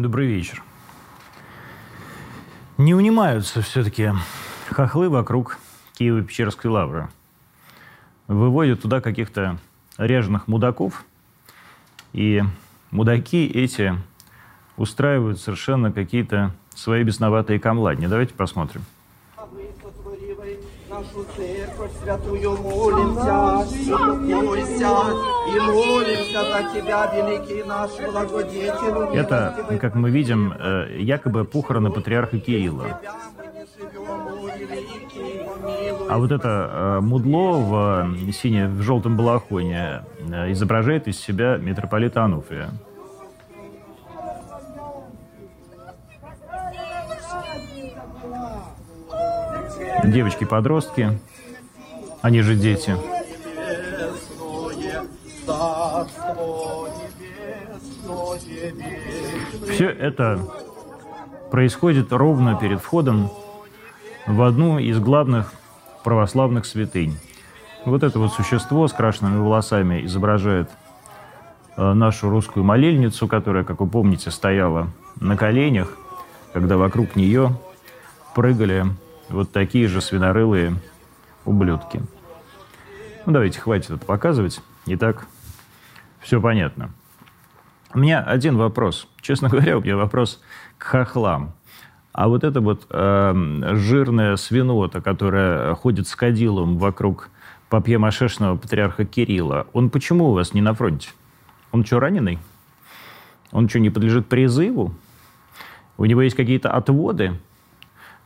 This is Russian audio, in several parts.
Добрый вечер. Не унимаются все-таки хохлы вокруг Киево-Печерской лавры. Выводят туда каких-то ряженых мудаков, и мудаки эти устраивают совершенно какие-то свои бесноватые камладни. Давайте посмотрим. Нашу церковь святую молимся, успокойся и молимся за Тебя, великий наш благодетель. Это, как мы видим, э, якобы похороны патриарха Кирилла. А вот это э, мудло в э, сине в желтом балахоне изображает из себя митрополита Ануфрия. Девочки-подростки, они же дети. Все это происходит ровно перед входом в одну из главных православных святынь. Вот это вот существо с крашенными волосами изображает э, нашу русскую молельницу, которая, как вы помните, стояла на коленях, когда вокруг нее прыгали вот такие же свинорылые ублюдки. Ну, давайте, хватит это показывать. Итак, все понятно. У меня один вопрос. Честно говоря, у меня вопрос к хохлам. А вот эта вот э, жирная свинота, которая ходит с кадилом вокруг папье-машешного патриарха Кирилла, он почему у вас не на фронте? Он что, раненый? Он что, не подлежит призыву? У него есть какие-то отводы?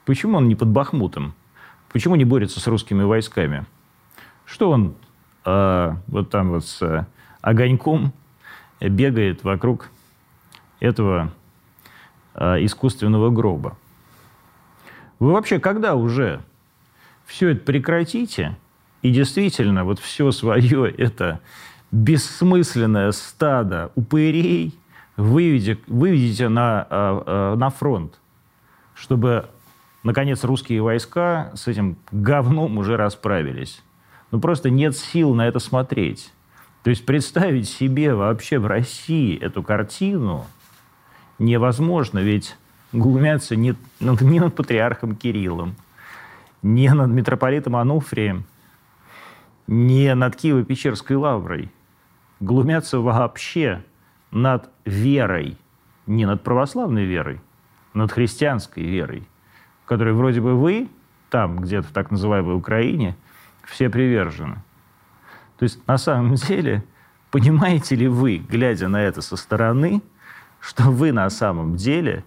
Почему он не под Бахмутом? Почему не борется с русскими войсками? Что он э, вот там вот с э, огоньком бегает вокруг этого э, искусственного гроба? Вы вообще когда уже все это прекратите и действительно вот все свое это бессмысленное стадо упырей выведете, выведете на, на фронт, чтобы наконец, русские войска с этим говном уже расправились. Ну, просто нет сил на это смотреть. То есть представить себе вообще в России эту картину невозможно, ведь глумятся не, не над патриархом Кириллом, не над митрополитом Ануфрием, не над Киево-Печерской лаврой. Глумятся вообще над верой, не над православной верой, над христианской верой которой вроде бы вы, там, где-то в так называемой Украине, все привержены. То есть на самом деле, понимаете ли вы, глядя на это со стороны, что вы на самом деле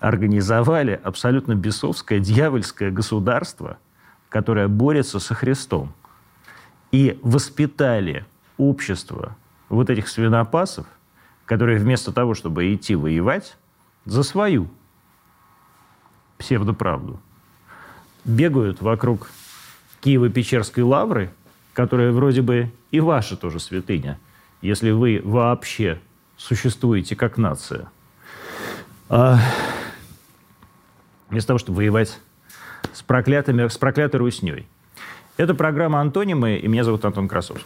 организовали абсолютно бесовское, дьявольское государство, которое борется со Христом, и воспитали общество вот этих свинопасов, которые вместо того, чтобы идти воевать, за свою псевдоправду, бегают вокруг Киево-Печерской лавры, которая вроде бы и ваша тоже святыня, если вы вообще существуете как нация. А вместо того, чтобы воевать с, проклятыми, с проклятой русней. Это программа «Антонимы», и меня зовут Антон Красов.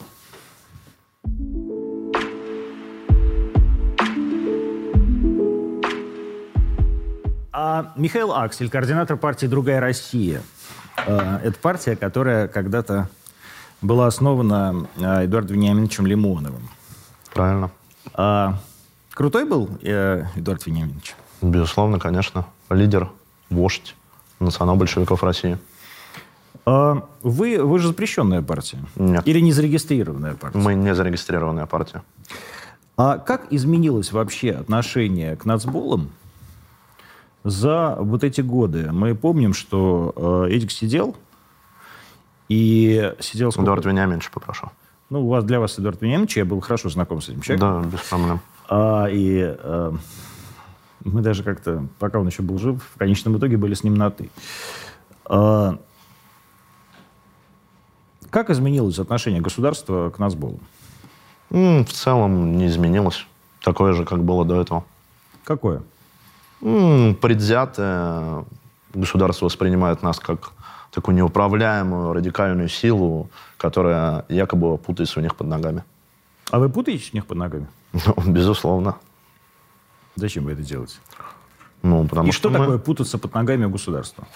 А Михаил Аксель, координатор партии «Другая Россия». А, это партия, которая когда-то была основана а, Эдуардом Вениаминовичем Лимоновым. Правильно. А, крутой был э, Эдуард Вениаминович? Безусловно, конечно. Лидер, вождь национал-большевиков России. А, вы, вы же запрещенная партия? Нет. Или не зарегистрированная партия? Мы не зарегистрированная партия. А как изменилось вообще отношение к нацболам за вот эти годы. Мы помним, что э, Эдик сидел, и сидел сколько? Эдуард Вениаминович попрошу. Ну, у вас, для вас Эдуард Вениаминович, я был хорошо знаком с этим человеком. Да, без проблем. А, и а, мы даже как-то, пока он еще был жив, в конечном итоге были с ним на «ты». А, как изменилось отношение государства к Нацболу? В целом не изменилось. Такое же, как было до этого. Какое? Предвзятое. Государство воспринимает нас как такую неуправляемую радикальную силу, которая якобы путается у них под ногами. А вы путаетесь у них под ногами? Ну, безусловно. Зачем вы это делаете? Ну, потому И что мы- такое путаться под ногами у государства?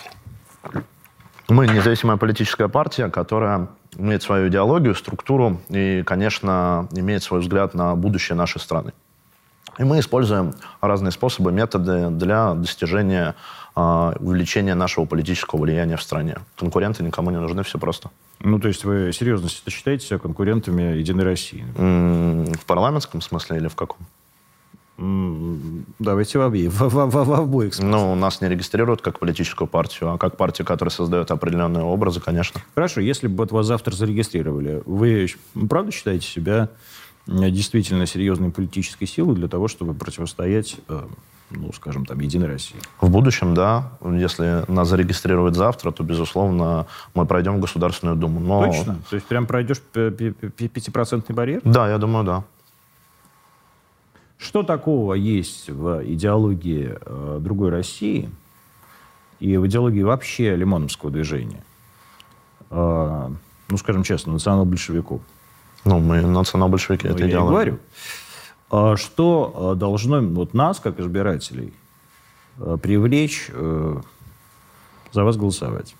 Мы независимая политическая партия, которая имеет свою идеологию, структуру и, конечно, имеет свой взгляд на будущее нашей страны. И мы используем разные способы, методы для достижения а, увеличения нашего политического влияния в стране. Конкуренты никому не нужны, все просто. Ну, то есть вы серьезно считаете себя конкурентами Единой России? В парламентском смысле или в каком? Давайте в, обе- в, в- в- в обоих смыслах. Ну, нас не регистрируют как политическую партию, а как партию, которая создает определенные образы, конечно. Хорошо, если бы вот вас завтра зарегистрировали, вы правда считаете себя действительно серьезной политической силой для того, чтобы противостоять, э, ну, скажем, там, Единой России? В будущем, да, если нас зарегистрируют завтра, то, безусловно, мы пройдем в Государственную Думу. Но... Точно? То есть прям пройдешь пятипроцентный барьер? Да, я думаю, да. Что такого есть в идеологии э, другой России и в идеологии вообще лимоновского движения? Э, ну, скажем честно, национал-большевиков. Ну, мы национал-большевики, Ну, это я идеология. говорю. А Что э, должно вот нас, как избирателей, э, привлечь э, за вас голосовать?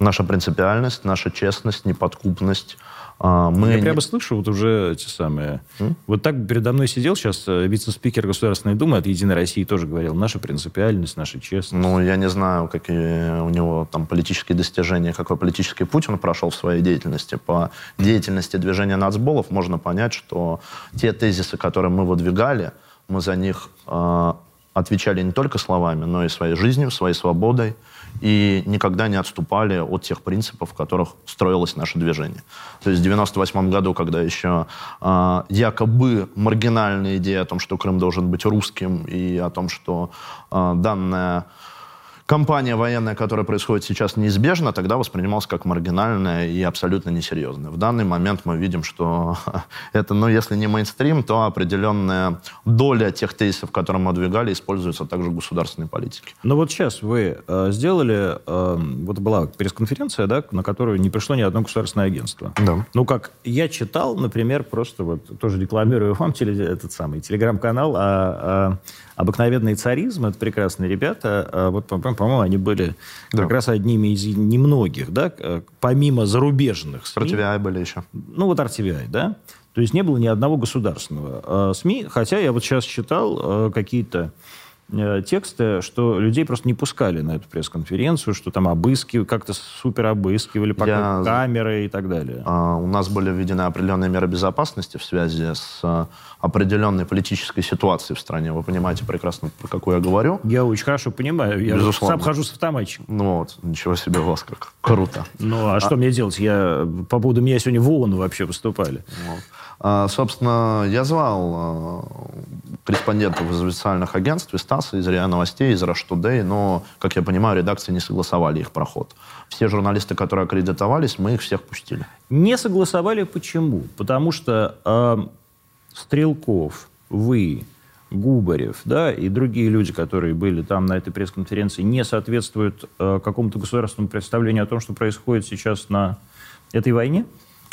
Наша принципиальность, наша честность, неподкупность. А, Мы Я прямо слышу вот уже эти самые... Вот так передо мной сидел сейчас э, вице-спикер Государственной Думы от «Единой России» тоже говорил, наша принципиальность, наша честность. Ну, я не знаю, какие у него там политические достижения, какой политический путь он прошел в своей деятельности. По деятельности движения нацболов можно понять, что те тезисы, которые мы выдвигали, мы за них э, отвечали не только словами, но и своей жизнью, своей свободой, и никогда не отступали от тех принципов, в которых строилось наше движение. То есть в 98 году, когда еще э, якобы маргинальная идея о том, что Крым должен быть русским, и о том, что э, данная кампания военная, которая происходит сейчас, неизбежна, тогда воспринималась как маргинальная и абсолютно несерьезная. В данный момент мы видим, что это, ну, если не мейнстрим, то определенная доля тех тезисов, которые мы двигали, используется также в государственной политике. Но вот сейчас вы э, сделали, э, вот была пресс-конференция, да, на которую не пришло ни одно государственное агентство. Да. Ну, как я читал, например, просто вот тоже рекламирую вам теле- этот самый телеграм-канал а, а, «Обыкновенный царизм». Это прекрасные ребята. А вот, по- по- по-моему, они были Да. как раз одними из немногих, да, помимо зарубежных СМИ. AI были еще. Ну, вот RTVI, да? То есть не было ни одного государственного э, СМИ, хотя я вот сейчас читал э, какие-то тексты, что людей просто не пускали на эту пресс-конференцию, что там обыскивали, как-то супер обыскивали, пока Я- камеры и так далее. А, У нас были введены определенные меры безопасности в связи с а, определенной политической ситуацией в стране. Вы понимаете прекрасно, про какую я говорю. Я очень хорошо понимаю. Я Безусловно. сам хожу с автоматчиком. Ну вот, ничего себе у вас как круто. Ну, а, что мне делать? Я по поводу меня сегодня в ООН вообще выступали. Вот. А, собственно, я звал а, корреспондентов из официальных агентств, из ТАСС, из РИА Новостей, из Rush Today, но, как я понимаю, редакции не согласовали их проход. Все журналисты, которые аккредитовались, мы их всех пустили. Не согласовали почему? Потому что э, Стрелков, вы, Губарев, да, и другие люди, которые были там на этой пресс-конференции, не соответствуют э, какому-то государственному представлению о том, что происходит сейчас на этой войне?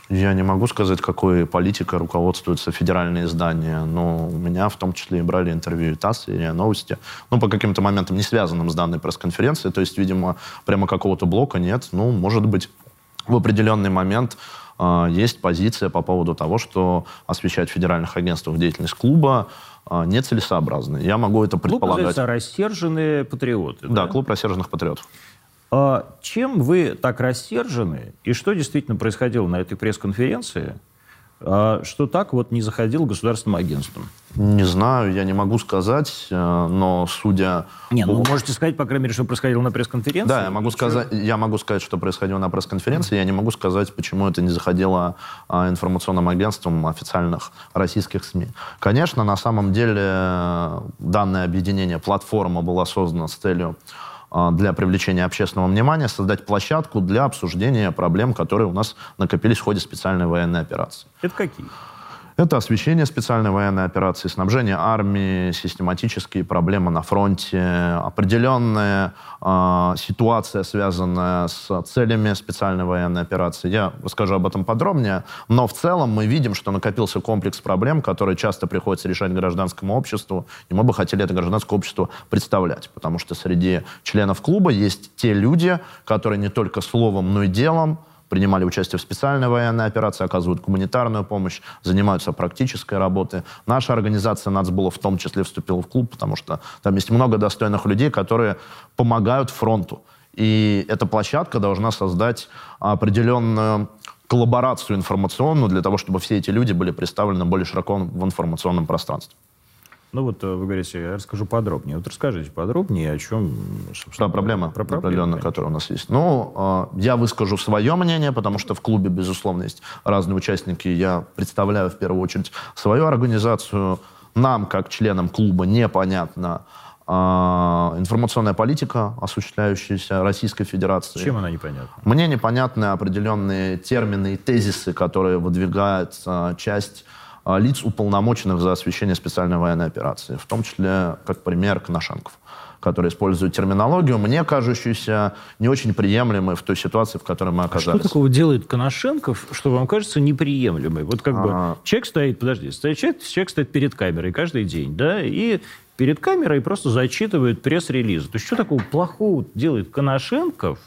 Я не могу сказать, какой политикой руководствуются федеральные издания, но у меня в том числе и брали интервью и ТАСС, и Новости, ну, по каким-то моментам, не связанным с данной пресс-конференцией, то есть, видимо, прямо какого-то блока нет, ну, может быть, в определенный момент есть позиция по поводу того, что освещать в федеральных агентствах деятельность клуба а, нецелесообразно. Я могу это Клуб предполагать. называется «Рассерженные патриоты». Да, клуб рассерженных патриотов. А чем вы так рассержены, и что действительно происходило на этой пресс-конференции, а, что так вот не заходил государственным агентством? Не знаю, я не могу сказать, э, но судя... Не, ну вы можете сказать, по крайней мере, что происходило на пресс-конференции. Да, я могу, сказать, я могу сказать, что происходило на пресс-конференции. Я не могу сказать, почему это не заходило а, информационным агентством официальных российских СМИ. Конечно, на самом деле э, данное объединение, платформа была создана с целью а, для привлечения общественного внимания, создать площадку для обсуждения проблем, которые у нас накопились в ходе специальной военной операции. Это какие? Это освещение специальной военной операции, снабжение армии, систематические проблемы на фронте, определенная э, ситуация, связанная с целями специальной военной операции. Я расскажу об этом подробнее, но в целом мы видим, что накопился комплекс проблем, которые часто приходится решать гражданскому обществу, и мы бы хотели это гражданское общество представлять, потому что среди членов клуба есть те люди, которые не только словом, но и делом принимали участие в специальной военной операции, оказывают гуманитарную помощь, занимаются практической работой. Наша организация «Нацбула» в том числе вступила в клуб, потому что там есть много достойных людей, которые помогают фронту. И эта площадка должна создать определенную коллаборацию информационную для того, чтобы все эти люди были представлены более широко в информационном пространстве. Ну вот э, вы говорите, я расскажу подробнее. Вот расскажите подробнее, о чем, собственно, про проблемы, про проблемы, которые у нас есть. Ну, э, я выскажу свое мнение, потому что в клубе, безусловно, есть разные участники. Я представляю, в первую очередь, свою организацию. Нам, как членам клуба, непонятно э, информационная политика, осуществляющаяся Российской Федерацией. Чем она непонятна? Мне непонятны определенные термины и тезисы, которые выдвигает часть а, лиц, уполномоченных за освещение специальной военной операции, в том числе, как пример, Коношенков которые используют терминологию, мне кажущуюся не очень приемлемой в той ситуации, в которой мы оказались. А что такого делает Коношенков, что вам кажется неприемлемой? Вот как бы а... человек стоит, подожди, стоит, человек, человек стоит перед камерой каждый день, да, и перед камерой просто зачитывает пресс-релизы. То есть что такого плохого делает Коношенков,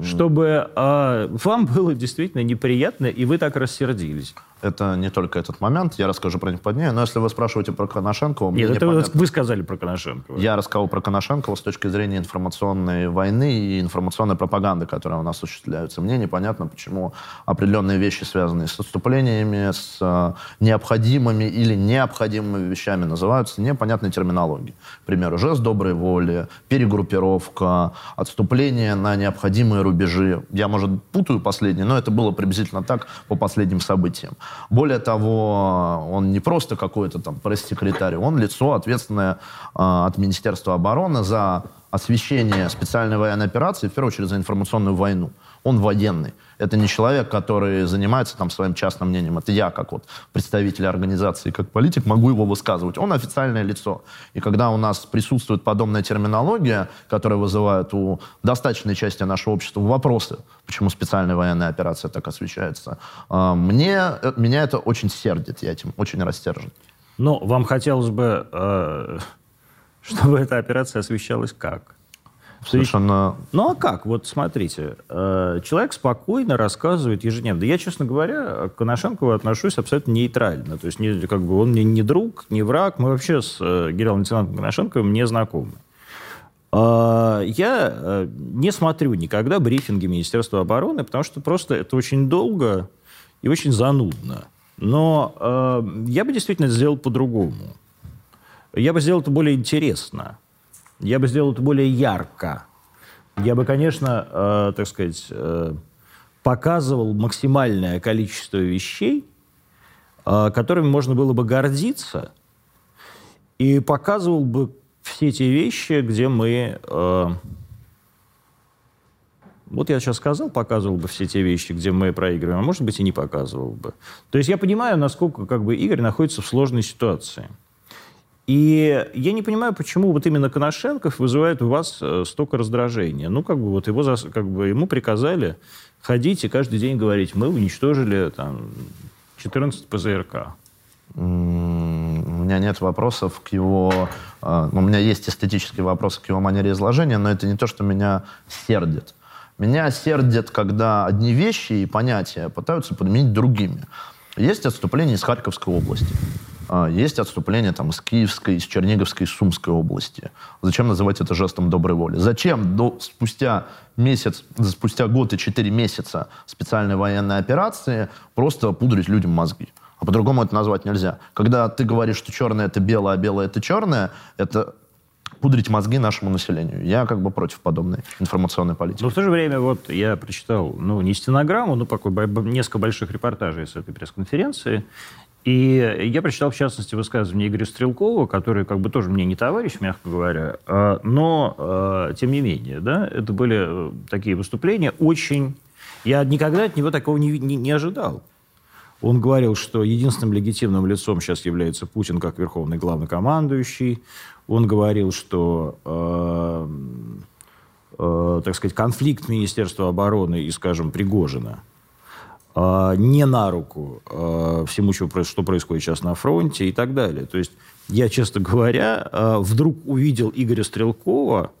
чтобы э, вам было действительно неприятно, и вы так рассердились? Это не только этот момент, я расскажу про них позднее, но если вы спрашиваете про Коношенкова... Нет, это непонятно. вы сказали про Коношенкова. Я рассказал про Коношенкова с точки зрения информационной войны и информационной пропаганды, которая у нас осуществляется. Мне непонятно, почему определенные вещи, связанные с отступлениями, с э, необходимыми или необходимыми вещами, называются непонятной терминологией. К примеру, жест доброй воли, перегруппировка, отступление на необходимые рубежи. Я, может, путаю последние, но это было приблизительно так по последним событиям. Более того, он не просто какой-то там пресс-секретарь, он лицо, ответственное э, от Министерства обороны за освещение специальной военной операции, в первую очередь за информационную войну. Он военный. Это не человек, который занимается там своим частным мнением. Это я, как вот представитель организации, как политик, могу его высказывать. Он официальное лицо. И когда у нас присутствует подобная терминология, которая вызывает у достаточной части нашего общества вопросы, почему специальная военная операция так освещается, а, мне, э, меня это очень сердит. Я этим очень растержен. Но вам хотелось бы, э, чтобы эта операция освещалась как? Совершенно... Ну а как? Вот смотрите, э, человек спокойно рассказывает ежедневно. я, честно говоря, к Коношенкову отношусь абсолютно нейтрально. То есть не, как бы он мне не друг, не враг. Мы вообще с э, генерал-лейтенантом Коношенковым не знакомы. А, я э, не смотрю никогда брифинги Министерства обороны, потому что просто это очень долго и очень занудно. Но я бы действительно сделал по-другому. Я бы сделал это более интересно. Я бы сделал это более ярко. Я бы, конечно, э, так сказать, э, показывал максимальное количество вещей, э, которыми можно было бы гордиться, и показывал бы все те вещи, где мы... Э, вот я сейчас сказал, показывал бы все те вещи, где мы проигрываем, а может быть и не показывал бы. То есть я понимаю, насколько как бы Игорь находится в сложной ситуации. И я не понимаю, почему вот именно Коношенков вызывает у вас э, столько раздражения. Ну, как бы вот его, как бы ему приказали ходить и каждый день говорить, мы уничтожили там 14 ПЗРК. У меня нет вопросов к его... Э, у меня есть эстетические вопросы к его манере изложения, но это не то, что меня сердит. Меня сердит, когда одни вещи и понятия пытаются подменить другими. Есть отступление из Харьковской области. А, есть отступление там, из Киевской, из Черниговской, из Сумской области. Зачем называть это жестом доброй воли? Зачем до, спустя месяц, спустя год и четыре месяца специальной военной операции просто пудрить людям мозги? А по-другому это назвать нельзя. Когда ты говоришь, что черное это белое, а белое это черное, это пудрить мозги нашему населению. Я как бы против подобной информационной политики. Но в то же время вот я прочитал, ну, не стенограмму, но такой, несколько больших репортажей с этой пресс-конференции, и я прочитал, в частности, высказывание Игоря Стрелкова, который как бы тоже мне не товарищ, мягко говоря, а, но, а, тем не менее, да, это были э, такие выступления очень... Я никогда от него такого не, не, не ожидал. Он говорил, что единственным легитимным лицом сейчас является Путин как верховный главнокомандующий. Он говорил, что, э, э, так сказать, конфликт Министерства обороны и, скажем, Пригожина не на руку э, всему, что происходит сейчас на фронте и так далее. То есть я, честно говоря, э, вдруг увидел Игоря Стрелкова,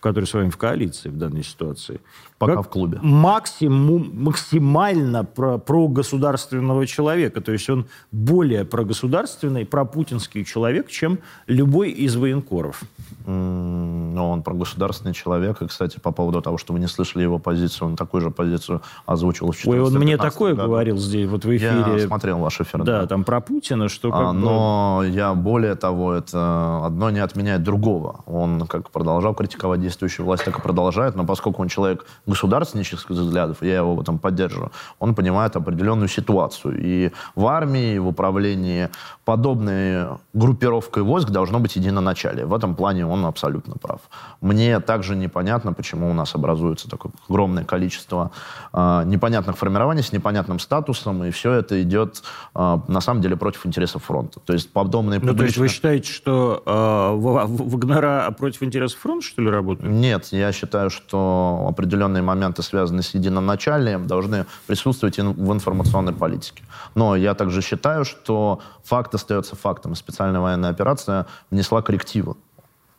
который с вами в коалиции в данной ситуации, Пока в клубе. Максимум, максимально про, про государственного человека. То есть он более прогосударственный, пропутинский человек, чем любой из военкоров. Ну, он прогосударственный человек. И, кстати, по поводу того, что вы не слышали его позицию, он такую же позицию озвучил в Ой, он мне такое году. говорил здесь, вот в эфире. Я смотрел ваш эфир. Да, да. там про Путина, что а, Но бы... я более того, это одно не отменяет другого. Он как продолжал критиковать действующую власть, так и продолжает. Но поскольку он человек государственнических взглядов, я его в этом поддерживаю, он понимает определенную ситуацию. И в армии, в управлении подобной группировкой войск должно быть единоначалие. В этом плане он абсолютно прав. Мне также непонятно, почему у нас образуется такое огромное количество э, непонятных формирований с непонятным статусом, и все это идет э, на самом деле против интересов фронта. То есть подобные... Ну, публично... то есть вы считаете, что э, Вагнера против интересов фронта, что ли, работают? Нет, я считаю, что определенные моменты, связанные с единоначалием, должны присутствовать в информационной политике. Но я также считаю, что факт остается фактом. Специальная военная операция внесла коррективы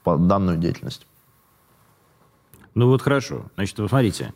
по данную деятельность. Ну вот хорошо. Значит, вы смотрите,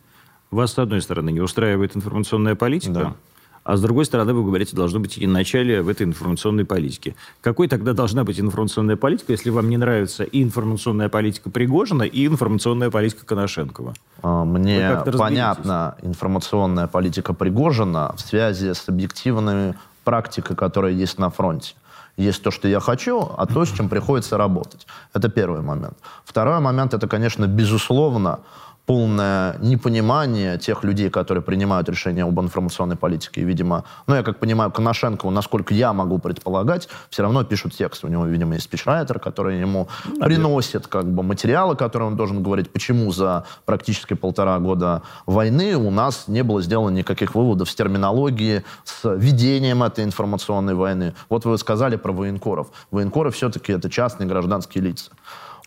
вас, с одной стороны, не устраивает информационная политика, да. А с другой стороны, вы говорите, должно быть и начале в этой информационной политике. Какой тогда должна быть информационная политика, если вам не нравится и информационная политика Пригожина, и информационная политика Коношенкова? А, мне понятна информационная политика Пригожина в связи с объективной практикой, которая есть на фронте. Есть то, что я хочу, а то, с чем приходится работать. Это первый момент. Второй момент, это, конечно, безусловно, полное непонимание тех людей, которые принимают решения об информационной политике. И, видимо, ну, я как понимаю, Коношенко, насколько я могу предполагать, все равно пишут текст. У него, видимо, есть спичрайтер, который ему Наверное. приносит как бы материалы, которые он должен говорить, почему за практически полтора года войны у нас не было сделано никаких выводов с терминологией, с ведением этой информационной войны. Вот вы сказали про военкоров. Военкоры все-таки это частные гражданские лица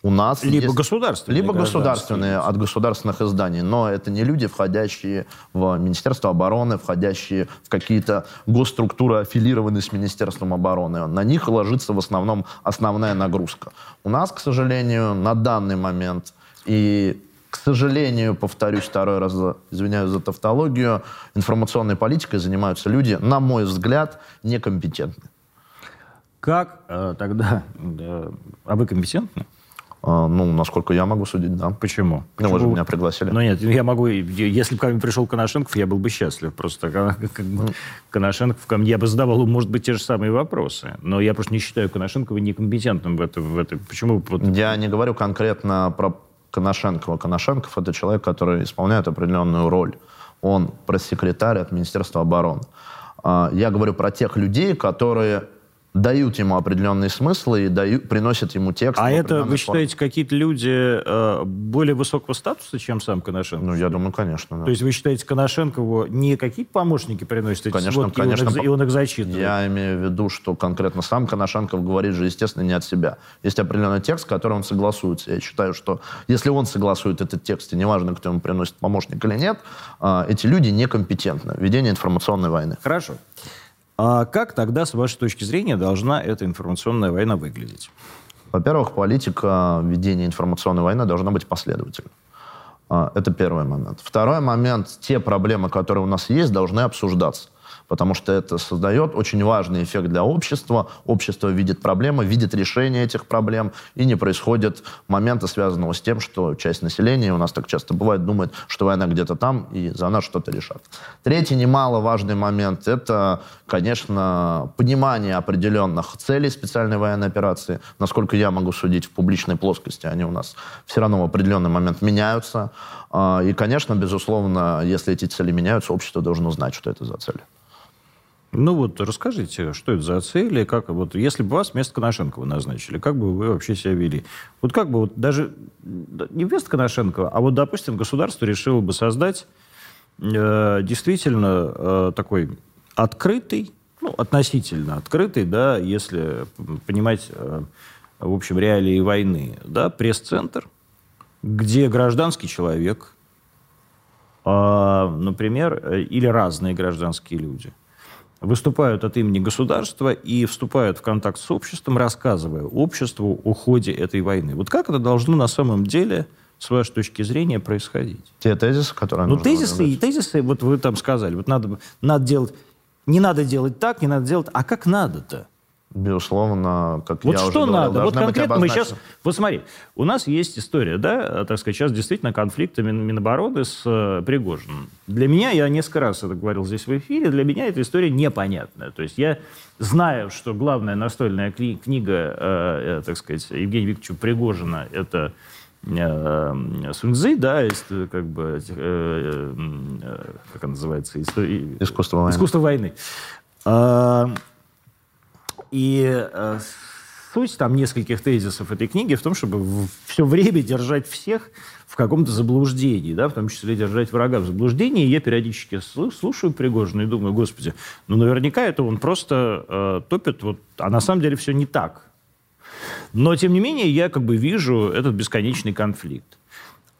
у нас либо есть, государственные, либо государственные от государственных изданий, но это не люди, входящие в Министерство обороны, входящие в какие-то госструктуры, аффилированные с Министерством обороны. На них ложится в основном основная нагрузка. У нас, к сожалению, на данный момент и к сожалению, повторюсь второй раз, извиняюсь за тавтологию, информационной политикой занимаются люди, на мой взгляд, некомпетентны. Как э, тогда... Э, а вы компетентны? А, ну, насколько я могу судить, да. Почему? Ну, вы же меня пригласили. Ну, нет, я могу... Если бы ко мне пришел Коношенков, я был бы счастлив. Просто как, бы, Коношенков ко мне... Я бы задавал, может быть, те же самые вопросы. Но я просто не считаю Коношенкова некомпетентным в этом. В этом. Почему? Я не говорю конкретно про Коношенкова. Коношенков — это человек, который исполняет определенную роль. Он пресс-секретарь от Министерства обороны. А, я говорю про тех людей, которые дают ему определенные смыслы и дают, приносят ему текст. А это, вы считаете, какие-то люди э, более высокого статуса, чем сам Коношенко? Ну, я думаю, конечно. Да. То есть вы считаете, Коношенкову не какие-то помощники приносят эти конечно, сводки, конечно, и, он их, и он их зачитывает? Я имею в виду, что конкретно сам Коношенков говорит же, естественно, не от себя. Есть определенный текст, с которым он согласуется. Я считаю, что если он согласует этот текст, и неважно, кто ему приносит помощник или нет, э, эти люди некомпетентны. Ведение информационной войны. Хорошо. А как тогда, с вашей точки зрения, должна эта информационная война выглядеть? Во-первых, политика ведения информационной войны должна быть последовательной. А, это первый момент. Второй момент, те проблемы, которые у нас есть, должны обсуждаться потому что это создает очень важный эффект для общества. Общество видит проблемы, видит решение этих проблем, и не происходит момента, связанного с тем, что часть населения, у нас так часто бывает, думает, что война где-то там, и за нас что-то решат. Третий немаловажный момент – это, конечно, понимание определенных целей специальной военной операции. Насколько я могу судить в публичной плоскости, они у нас все равно в определенный момент меняются. А, и, конечно, безусловно, если эти цели меняются, общество должно знать, что это за цели. Ну вот расскажите, что это за цели, как вот если бы вас вместо Коношенкова назначили, как бы вы вообще себя вели? Вот как бы вот даже не вместо Коношенкова, а вот, допустим, государство решило бы создать э, действительно э, такой открытый ну, относительно открытый, да, если понимать, э, в общем, реалии войны, да, пресс-центр, где гражданский человек, а, например, э, или разные гражданские люди выступают от имени государства и вступают в контакт с обществом, рассказывая обществу о ходе этой войны. Вот как это должно на самом деле с вашей точки зрения происходить? Те тезисы, которые... Ну, тезисы, и тезисы, вот вы там сказали, вот надо, надо делать, не надо делать так, не надо делать, а как надо-то? Безусловно, как вот я что уже говорил, надо? Вот конкретно мы сейчас... Вот смотри, у нас есть история, да, так сказать, сейчас действительно конфликты Мин- Минобороны с э, Пригожиным. Для меня, я несколько раз это говорил здесь в эфире, для меня эта история непонятная. То есть я знаю, что главная настольная кни- книга, э, э, так сказать, Евгения Викторовича Пригожина, это э, Суньцзы, да, э, как бы, э, как она называется? История- Искусство войны. Искусство войны. И э, суть там нескольких тезисов этой книги в том, чтобы все время держать всех в каком-то заблуждении, да, в том числе держать врага в заблуждении. И я периодически слу- слушаю Пригожина и думаю, господи, ну наверняка это он просто э, топит, вот, а на самом деле все не так. Но, тем не менее, я как бы вижу этот бесконечный конфликт.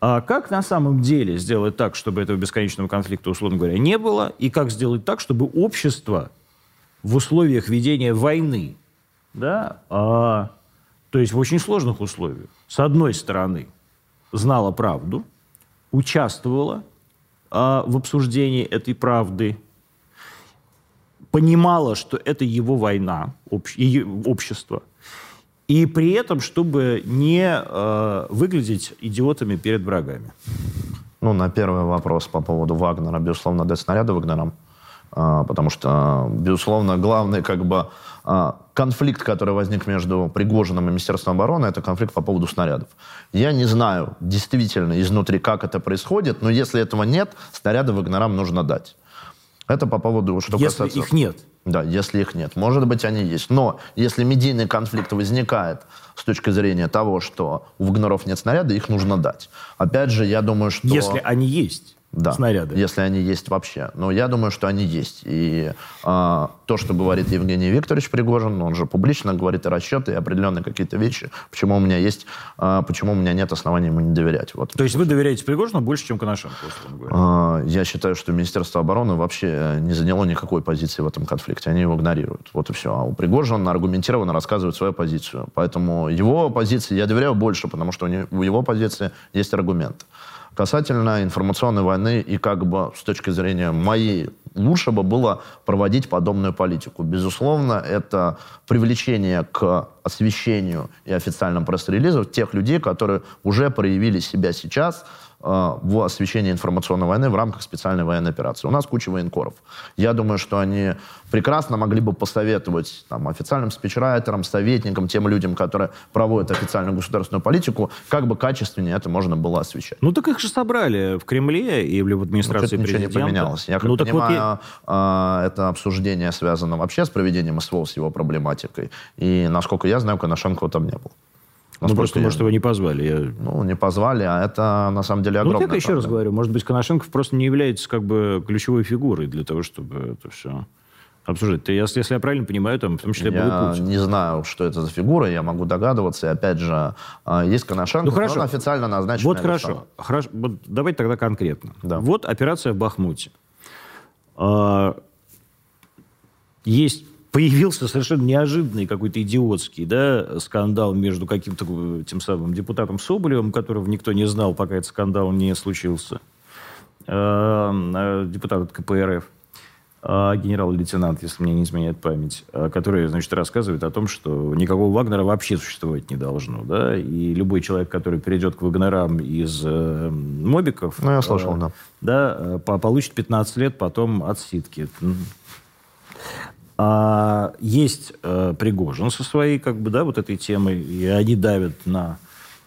А как на самом деле сделать так, чтобы этого бесконечного конфликта, условно говоря, не было? И как сделать так, чтобы общество в условиях ведения войны, да, а, то есть в очень сложных условиях, с одной стороны, знало правду, участвовало а, в обсуждении этой правды, понимало, что это его война, общ- и общество, и при этом, чтобы не э, выглядеть идиотами перед врагами. Ну, на первый вопрос по поводу Вагнера, безусловно, дать снаряды Вагнерам. А, Потому что, безусловно, главный как бы а, конфликт, который возник между Пригожиным и Министерством обороны, это конфликт по поводу снарядов. Я не знаю действительно изнутри, как это происходит, но если этого нет, снаряды Вагнерам нужно дать. Это по поводу, что Если касается... их нет. Да, если их нет. Может быть, они есть. Но если медийный конфликт возникает с точки зрения того, что у Вагнеров нет снаряда, их нужно дать. Опять же, я думаю, что... Если они есть, Да, снаряды. если они есть вообще. Но я думаю, что они есть. И а, то, что говорит Евгений Викторович Пригожин, он же публично говорит и расчеты, и определенные какие-то вещи, почему у меня есть, а, почему у меня нет оснований ему не доверять. Вот. То есть вы доверяете Пригожину больше, чем Коношенко? А, Я считаю, что Министерство обороны вообще э, не заняло никакой позиции в этом конфликте. Они его игнорируют. Вот и все. А у Пригожина аргументированно рассказывает свою позицию. Поэтому его позиции я доверяю больше, потому что у не- у его позиции есть аргумент. Касательно информационной войны и как бы с точки зрения моей, лучше бы было проводить подобную политику. Безусловно, это привлечение к освещению и официальным пресс-релизам тех людей, которые уже проявили себя сейчас в освещении информационной войны в рамках специальной военной операции. У нас куча военкоров. Я думаю, что они прекрасно могли бы посоветовать там, официальным спичрайтерам, советникам, тем людям, которые проводят официальную государственную политику, как бы качественнее это можно было освещать. Ну так их же собрали в Кремле и в Ну, администрации что-то ничего не президента. поменялось. Я как ну так вот понимаю, а, это обсуждение связано вообще с проведением СВО, с его проблематикой. И, насколько я знаю, Коношенко там не был. Ну просто, я может, его не позвали. Я- Ну, не позвали, а это на самом деле Ну, огромная так еще раз говорю, может быть, Коношенков просто не является как бы ключевой фигурой для того, чтобы это все обсуждать. Ты, если, если я правильно понимаю, там в том числе был Я Путин. не знаю, что это за фигура, я могу догадываться. И опять же, а, есть Коношенко, Ну, но хорошо. он официально назначен. Вот хорошо. персону. хорошо. Вот давайте тогда конкретно. Да. Вот операция в Бахмуте. А, есть появился совершенно неожиданный какой-то идиотский да, скандал между каким-то э, тем самым депутатом Соболевым, которого никто не знал, пока этот скандал не случился, э, э, депутат от КПРФ, э, генерал-лейтенант, если мне не изменяет память, который, значит, рассказывает о том, что никакого Вагнера вообще существовать не должно, да, и любой человек, который перейдет к Вагнерам из э, мобиков... Ну, я слышал, э, да. да, э, по- получит 15 лет потом отсидки. А есть э, Пригожин со своей, как бы, да, вот этой темой, и они давят на,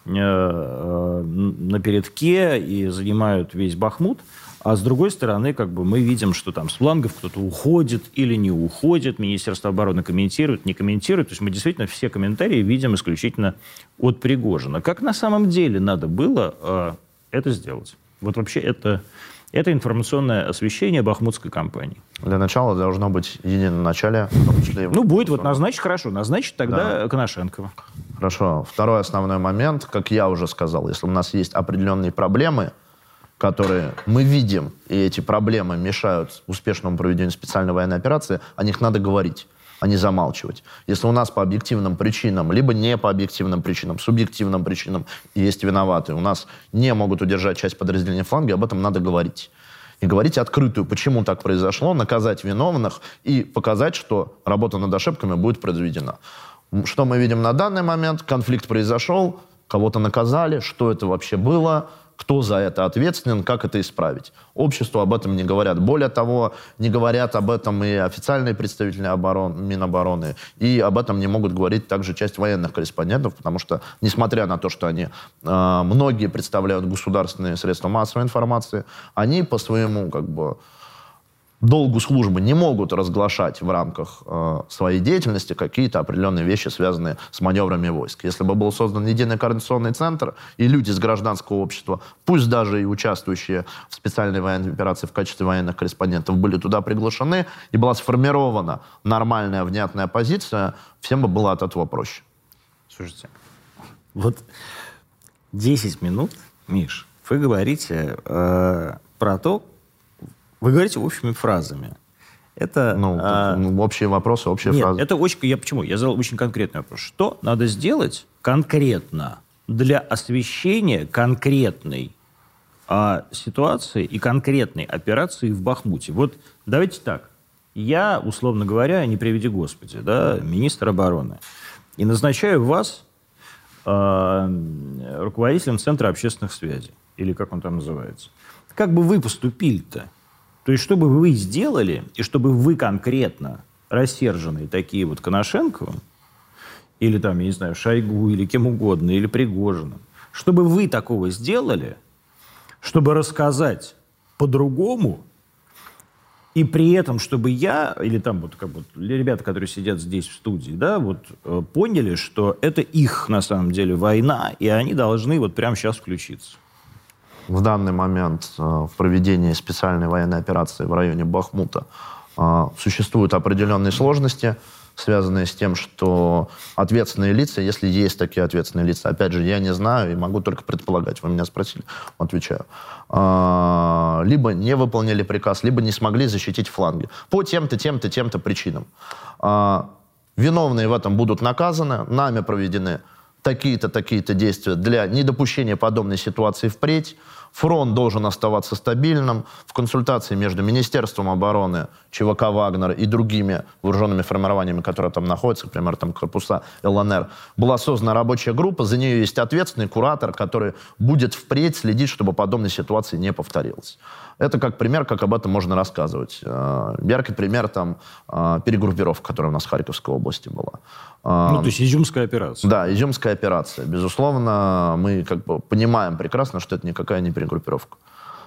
э, э, на передке и занимают весь Бахмут. А с другой стороны, как бы мы видим, что там с флангов кто-то уходит или не уходит, Министерство обороны комментирует, не комментирует. То есть мы действительно все комментарии видим исключительно от Пригожина. Как на самом деле надо было э, это сделать? Вот вообще это Это информационное освещение бахмутской кампании. Для начала должно быть единое начале, числе... Ну, будет вот назначить, хорошо, назначить тогда да. Коношенкова. Хорошо. Второй основной момент, как я уже сказал, если у нас есть определенные проблемы, которые мы видим, и эти проблемы мешают успешному проведению специальной военной операции, о них надо говорить а не замалчивать. Если у нас по объективным причинам, либо не по объективным причинам, субъективным причинам есть виноваты, у нас не могут удержать часть подразделения фланга, об этом надо говорить. И говорить открытую, почему так произошло, наказать виновных и показать, что работа над ошибками будет произведена. Что мы видим на данный момент? Конфликт произошел, кого-то наказали, что это вообще было, кто за это ответственен, как это исправить. Обществу об этом не говорят. Более того, не говорят об этом и официальные представители оборон, Минобороны, и об этом не могут говорить также часть военных корреспондентов, потому что, несмотря на то, что они, э, многие представляют государственные средства массовой информации, они по своему, как бы, долгу службы не могут разглашать в рамках э, своей деятельности какие-то определенные вещи, связанные с маневрами войск. Если бы был создан единый координационный центр, и люди из гражданского общества, пусть даже и участвующие в специальной военной операции в качестве военных корреспондентов, были туда приглашены, и была сформирована нормальная, внятная позиция, всем бы было от этого проще. Слушайте, вот 10 минут, Миш, вы говорите э, про то, вы говорите общими фразами. Это, ну, а, ну, общие вопросы, общие нет, фразы. Это очень, я почему? Я задал очень конкретный вопрос. Что надо сделать конкретно для освещения конкретной а, ситуации и конкретной операции в Бахмуте? Вот давайте так. Я, условно говоря, не приведи Господи, да, министр обороны, и назначаю вас а, руководителем Центра общественных связей, или как он там называется. Как бы вы поступили-то? То есть, чтобы вы сделали, и чтобы вы конкретно, рассерженные такие вот Коношенко, или там, я не знаю, Шойгу, или кем угодно, или Пригожиным, чтобы вы такого сделали, чтобы рассказать по-другому, и при этом, чтобы я, или там вот как бы ребята, которые сидят здесь в студии, да, вот э, поняли, что это их на самом деле война, и они должны вот прямо сейчас включиться в данный момент э, в проведении специальной военной операции в районе Бахмута э, существуют определенные сложности, связанные с тем, что ответственные лица, если есть такие ответственные лица, опять же, я не знаю и могу только предполагать, вы меня спросили, отвечаю, э, либо не выполнили приказ, либо не смогли защитить фланги по тем-то, тем-то, тем-то причинам. Виновные в этом будут наказаны, нами проведены такие-то, такие-то действия для недопущения подобной ситуации впредь. Фронт должен оставаться стабильным. В консультации между Министерством обороны, ЧВК «Вагнер» и другими вооруженными формированиями, которые там находятся, например, там корпуса ЛНР, была создана рабочая группа. За нее есть ответственный куратор, который будет впредь следить, чтобы подобной ситуации не повторилась. Это как пример, как об этом можно рассказывать. Э, яркий пример там э, перегруппировка, которая у нас в Харьковской области была. Э, ну, то есть изюмская операция. Да, изюмская операция. Безусловно, мы как бы понимаем прекрасно, что это никакая не перегруппировка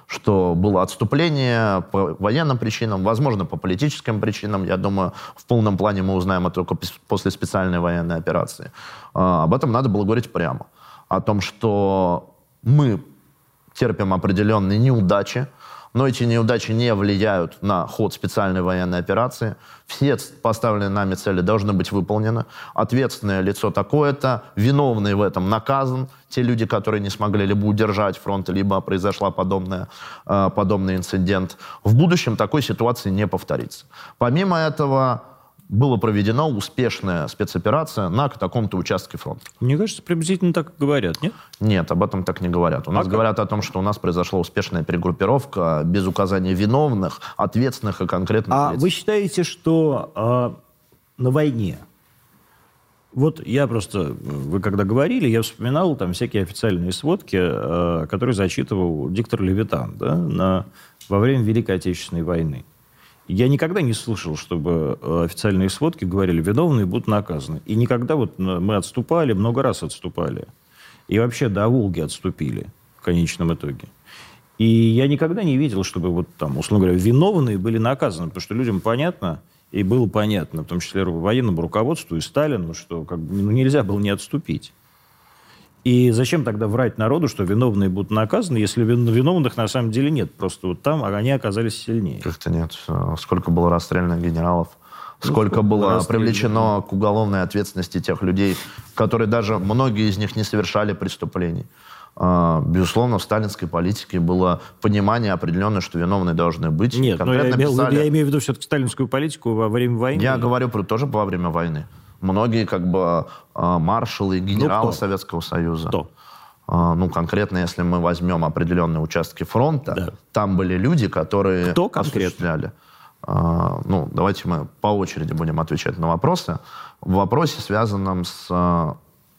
что было отступление по военным причинам, возможно, по политическим причинам. Я думаю, в полном плане мы узнаем это только после специальной военной операции. Об этом надо было говорить прямо. О том, что мы терпим определенные неудачи, но эти неудачи не влияют на ход специальной военной операции. Все поставленные нами цели должны быть выполнены. Ответственное лицо такое-то, виновный в этом наказан. Те люди, которые не смогли либо удержать фронт, либо произошла подобная, э, подобный инцидент. В будущем такой ситуации не повторится. Помимо этого, была проведена успешная спецоперация на таком-то участке фронта. Мне кажется, приблизительно так говорят, нет? Нет, об этом так не говорят. У а нас как? говорят о том, что у нас произошла успешная перегруппировка без указания виновных, ответственных и конкретных а лиц. вы считаете, что э, на войне вот я просто, вы когда говорили, я вспоминал там всякие официальные сводки, э, которые зачитывал диктор Левитан да, на, во время Великой Отечественной войны. Я никогда не слышал, чтобы э, официальные сводки говорили, виновные будут наказаны. И никогда вот мы отступали, много раз отступали. И вообще до Волги отступили в конечном итоге. И я никогда не видел, чтобы вот там, условно говоря, виновные были наказаны, потому что людям понятно, и было понятно, в том числе военному руководству и Сталину, что как бы, ну, нельзя было не отступить. И зачем тогда врать народу, что виновные будут наказаны, если виновных на самом деле нет? Просто вот там они оказались сильнее. Как-то нет. Сколько было расстрелянных генералов? Ну, сколько было привлечено к уголовной ответственности тех людей, которые даже, многие из них не совершали преступлений. А, безусловно, в сталинской политике было понимание определенное, что виновные должны быть. Нет, но я, имел, писали... я имею в виду все-таки сталинскую политику во время войны. Я говорю про, тоже во время войны. Многие как бы а, маршалы, ну, генералы ну, Советского Союза. Кто? А, ну, конкретно, если мы возьмем определенные участки фронта, да. там были люди, которые Кто конкретно? осуществляли. Ну, давайте мы по очереди будем отвечать на вопросы. В вопросе, связанном с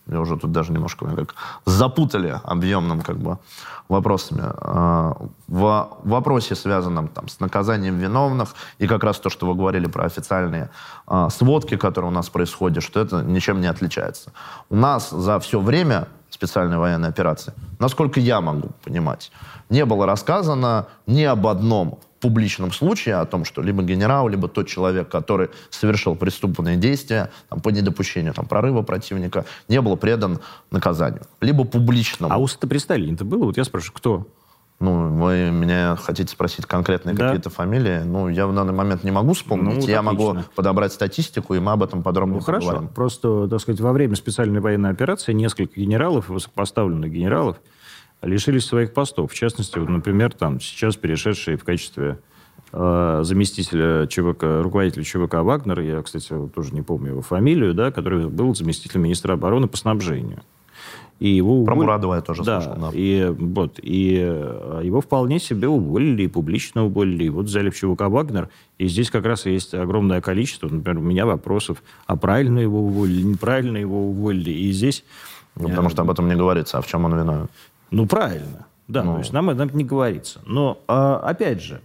я уже тут даже немножко как запутали объемным как бы вопросами. А, в вопросе, связанном там, с наказанием виновных, и как раз то, что вы говорили про официальные а, сводки, которые у нас происходят, что это ничем не отличается. У нас за все время специальной военной операции, насколько я могу понимать, не было рассказано ни об одном публичном случае о том, что либо генерал, либо тот человек, который совершил преступные действия там, по недопущению там, прорыва противника, не был предан наказанию. Либо публичному. А у при Сталине-то было? Вот я спрашиваю, кто? Ну, вы меня хотите спросить конкретные да. какие-то фамилии? Ну, я в данный момент не могу вспомнить. Ну, я могу подобрать статистику, и мы об этом подробно ну, поговорим. хорошо. Просто, так сказать, во время специальной военной операции несколько генералов, высокопоставленных генералов, лишились своих постов. В частности, вот, например, там сейчас перешедший в качестве э, заместителя ЧВК, руководителя ЧВК Вагнер, я, кстати, вот, тоже не помню его фамилию, да, который был заместителем министра обороны по снабжению. И его Про уволили... Мурадова я тоже да, слышал. Да. И, вот, и э, его вполне себе уволили, и публично уволили. И вот взяли в ЧВК Вагнер. И здесь как раз есть огромное количество, например, у меня вопросов, а правильно его уволили, неправильно его уволили. И здесь... Ну, потому что об этом не говорится. А в чем он виновен? Ну, правильно. Да, ну... то есть нам это не говорится. Но, а, опять же,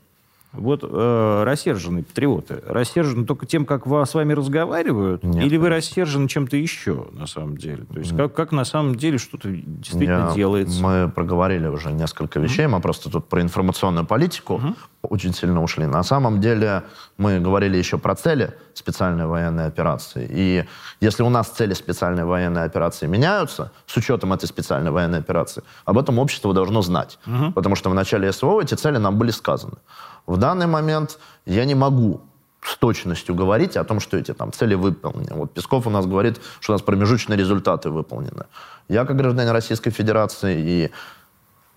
вот э, рассерженные патриоты, рассержены только тем, как с вами разговаривают, Нет. или вы рассержены чем-то еще, на самом деле? То есть как, как на самом деле что-то действительно Я, делается? Мы проговорили уже несколько вещей, mm-hmm. мы просто тут про информационную политику mm-hmm. очень сильно ушли. На самом деле мы говорили еще про цели специальной военной операции. И если у нас цели специальной военной операции меняются, с учетом этой специальной военной операции, об этом общество должно знать. Mm-hmm. Потому что в начале СВО эти цели нам были сказаны. В данный момент я не могу с точностью говорить о том, что эти там цели выполнены. Вот Песков у нас говорит, что у нас промежуточные результаты выполнены. Я, как гражданин Российской Федерации и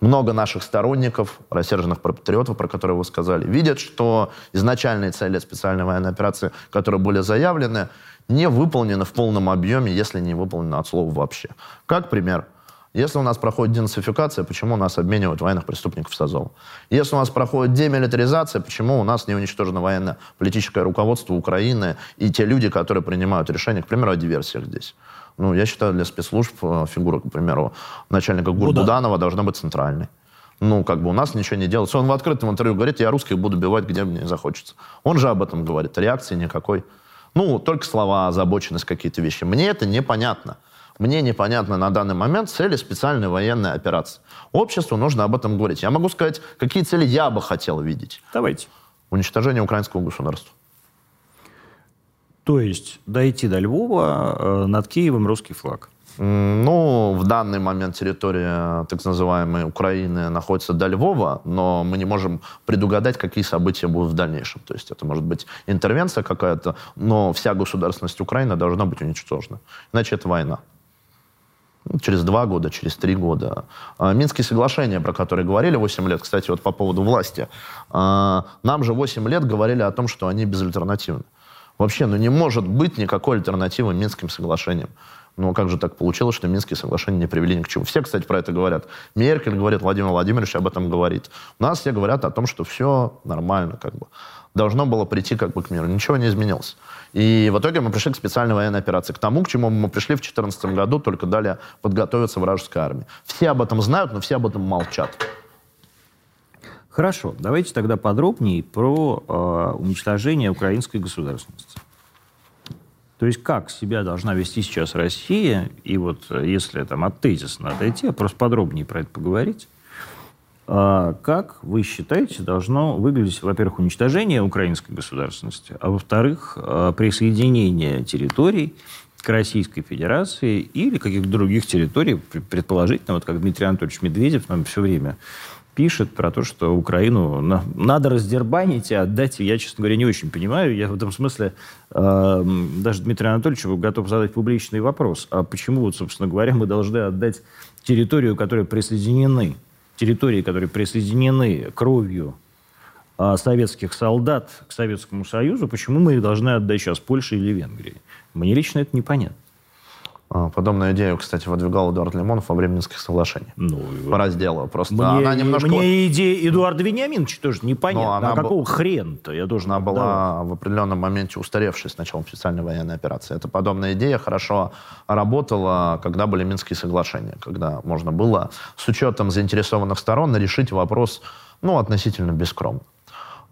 много наших сторонников, рассерженных патриотов, про которые вы сказали, видят, что изначальные цели специальной военной операции, которые были заявлены, не выполнены в полном объеме, если не выполнены от слова вообще. Как пример – если у нас проходит денацификация, почему у нас обменивают военных преступников с Азова? Если у нас проходит демилитаризация, почему у нас не уничтожено военно-политическое руководство Украины и те люди, которые принимают решения, к примеру, о диверсиях здесь? Ну, я считаю, для спецслужб э, фигура, к примеру, начальника ГУР Будан. Буданова должна быть центральной. Ну, как бы у нас ничего не делается. Он в открытом интервью говорит, я русских буду убивать, где мне захочется. Он же об этом говорит. Реакции никакой. Ну, только слова, озабоченность, какие-то вещи. Мне это непонятно. Мне непонятно на данный момент цели специальной военной операции. Обществу нужно об этом говорить. Я могу сказать, какие цели я бы хотел видеть. Давайте. Уничтожение украинского государства. То есть дойти до Львова, э, над Киевом русский флаг? Ну, в данный момент территория так называемой Украины находится до Львова, но мы не можем предугадать, какие события будут в дальнейшем. То есть это может быть интервенция какая-то, но вся государственность Украины должна быть уничтожена. Иначе это война. Ну, через два года, через три года. А, Минские соглашения, про которые говорили 8 лет, кстати, вот по поводу власти, а, нам же 8 лет говорили о том, что они безальтернативны. Вообще, ну не может быть никакой альтернативы Минским соглашениям. Ну, как же так получилось, что Минские соглашения не привели ни к чему? Все, кстати, про это говорят. Меркель говорит, Владимир Владимирович об этом говорит. У нас все говорят о том, что все нормально, как бы. Должно было прийти как бы к миру. Ничего не изменилось. И в итоге мы пришли к специальной военной операции, к тому, к чему мы пришли в 2014 году, только далее подготовиться вражеской армии. Все об этом знают, но все об этом молчат. Хорошо, давайте тогда подробнее про э, уничтожение украинской государственности. То есть как себя должна вести сейчас Россия, и вот э, если там от тезиса надо идти, а просто подробнее про это поговорить, как вы считаете, должно выглядеть, во-первых, уничтожение украинской государственности, а во-вторых, а, присоединение территорий к Российской Федерации или каких-то других территорий, предположительно, вот как Дмитрий Анатольевич Медведев нам все время пишет про то, что Украину надо раздербанить и отдать. Я, честно говоря, не очень понимаю. Я в этом смысле э, даже Дмитрию Анатольевичу готов задать публичный вопрос. А почему, вот, собственно говоря, мы должны отдать территорию, которые присоединены, территории, которые присоединены кровью э, советских солдат к Советскому Союзу, почему мы их должны отдать сейчас Польше или Венгрии? Мне лично это непонятно. А, подобную идею, кстати, выдвигал Эдуард Лимонов во время Минских соглашений. Ну, по разделу. Просто мне, она немножко... Мне идея Эдуарда Вениаминовича тоже непонятно. Ну, она а какого б... хрена-то? Я должен Она была давать. в определенном моменте устаревшей с началом специальной военной операции. Эта подобная идея хорошо работала, когда были Минские соглашения, когда можно было с учетом заинтересованных сторон решить вопрос ну, относительно бескромно.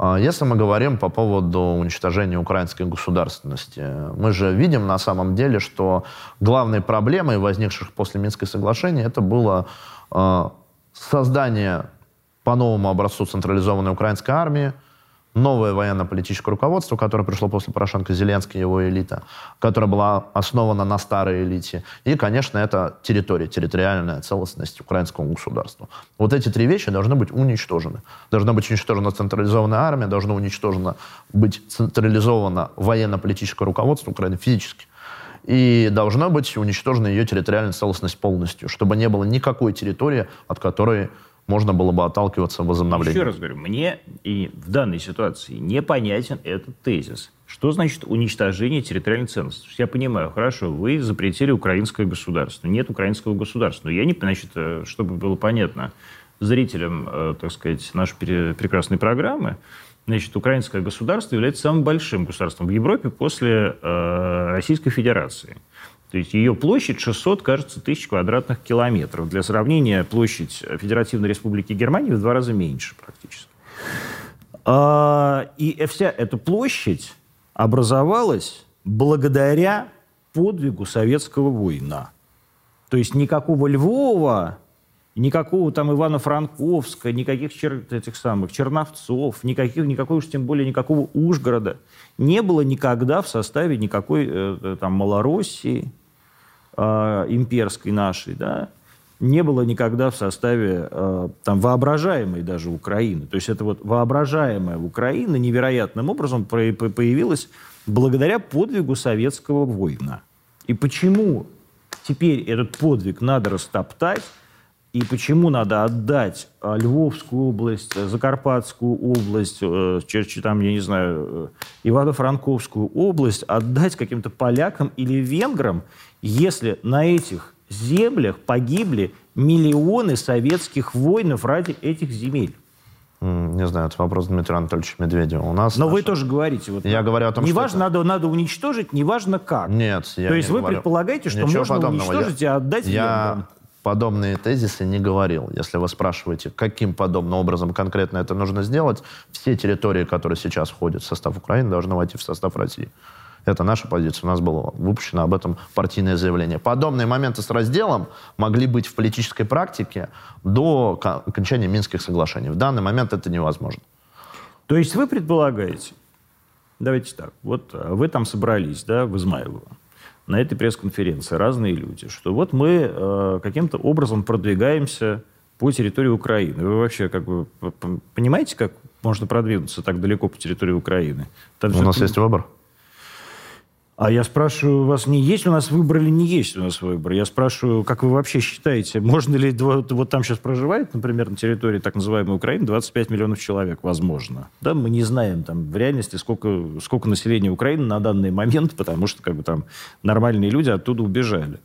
А если мы говорим по поводу уничтожения украинской государственности, мы же видим на самом деле, что главной проблемой, возникших после Минского соглашения, это было а, создание по новому образцу централизованной украинской армии, новое военно-политическое руководство, которое пришло после Порошенко, Зеленский, его элита, которая была основана на старой элите. И, конечно, это территория, территориальная целостность украинского государства. Вот эти три вещи должны быть уничтожены. Должна быть уничтожена централизованная армия, должно уничтожено быть централизовано военно-политическое руководство Украины физически. И должна быть уничтожена ее территориальная целостность полностью, чтобы не было никакой территории, от которой можно было бы отталкиваться возобновлением. Еще раз говорю, мне и в данной ситуации непонятен этот тезис. Что значит уничтожение территориальной целостности? Я понимаю, хорошо, вы запретили украинское государство. Нет украинского государства. Но я не, значит, э, чтобы было понятно зрителям, э, так сказать, нашей прекрасной программы, значит, украинское государство является самым большим государством в Европе после э, Российской Федерации. То есть ее площадь 600, кажется, тысяч квадратных километров. Для сравнения, площадь Федеративной Республики Германии в два раза меньше практически. А, и вся эта площадь образовалась благодаря подвигу советского воина. То есть никакого Львова, никакого там Ивано-Франковска, никаких чер... этих самых Черновцов, никаких, никакой уж тем более никакого Ужгорода не было никогда в составе никакой э, э там Малороссии, э, имперской нашей, да, не было никогда в составе э, там воображаемой даже Украины. То есть это вот воображаемая Украина невероятным образом про- появилась благодаря подвигу советского воина. И почему теперь этот подвиг надо растоптать, и почему надо отдать э, Львовскую область, э, Закарпатскую область, э, там, я не знаю, Ивано-Франковскую область, отдать каким-то полякам или венграм, если на этих землях погибли миллионы советских воинов ради этих земель? Не знаю, это вопрос Дмитрия Анатольевича Медведева. У нас Но наша... вы тоже говорите. Вот, я говорю о том, неважно, что... Надо, надо уничтожить, неважно как. Нет, я То есть не вы говорю. предполагаете, что Ничего можно подобного. уничтожить я... и отдать я... венграм? подобные тезисы не говорил. Если вы спрашиваете, каким подобным образом конкретно это нужно сделать, все территории, которые сейчас входят в состав Украины, должны войти в состав России. Это наша позиция. У нас было выпущено об этом партийное заявление. Подобные моменты с разделом могли быть в политической практике до окончания Минских соглашений. В данный момент это невозможно. То есть вы предполагаете, давайте так, вот э, вы там собрались, да, в Измайлово, на этой пресс-конференции разные люди, что вот мы э, каким-то образом продвигаемся по территории Украины. Вы вообще как бы понимаете, как можно продвинуться так далеко по территории Украины? Там У нас есть выбор. А я спрашиваю вас, не есть у нас выбор или не есть у нас выбор? Я спрашиваю, как вы вообще считаете, можно ли, вот, вот там сейчас проживает, например, на территории так называемой Украины 25 миллионов человек, возможно. Да, мы не знаем там в реальности, сколько, сколько населения Украины на данный момент, потому что как бы там нормальные люди оттуда убежали.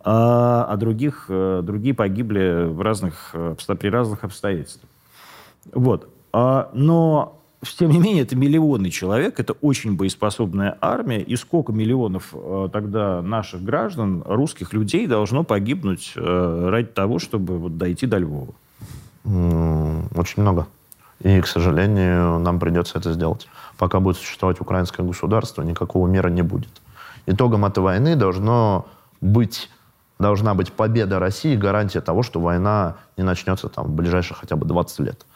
А, а других, э, другие погибли в разных, э, при разных обстоятельствах. Вот. А, но тем не менее, это миллионный человек, это очень боеспособная армия, и сколько миллионов э, тогда наших граждан, русских людей должно погибнуть э, ради того, чтобы вот, дойти до Львова? Очень много. И, к сожалению, нам придется это сделать. Пока будет существовать украинское государство, никакого мира не будет. Итогом этой войны должно быть, должна быть победа России, гарантия того, что война не начнется там, в ближайшие хотя бы 20 лет.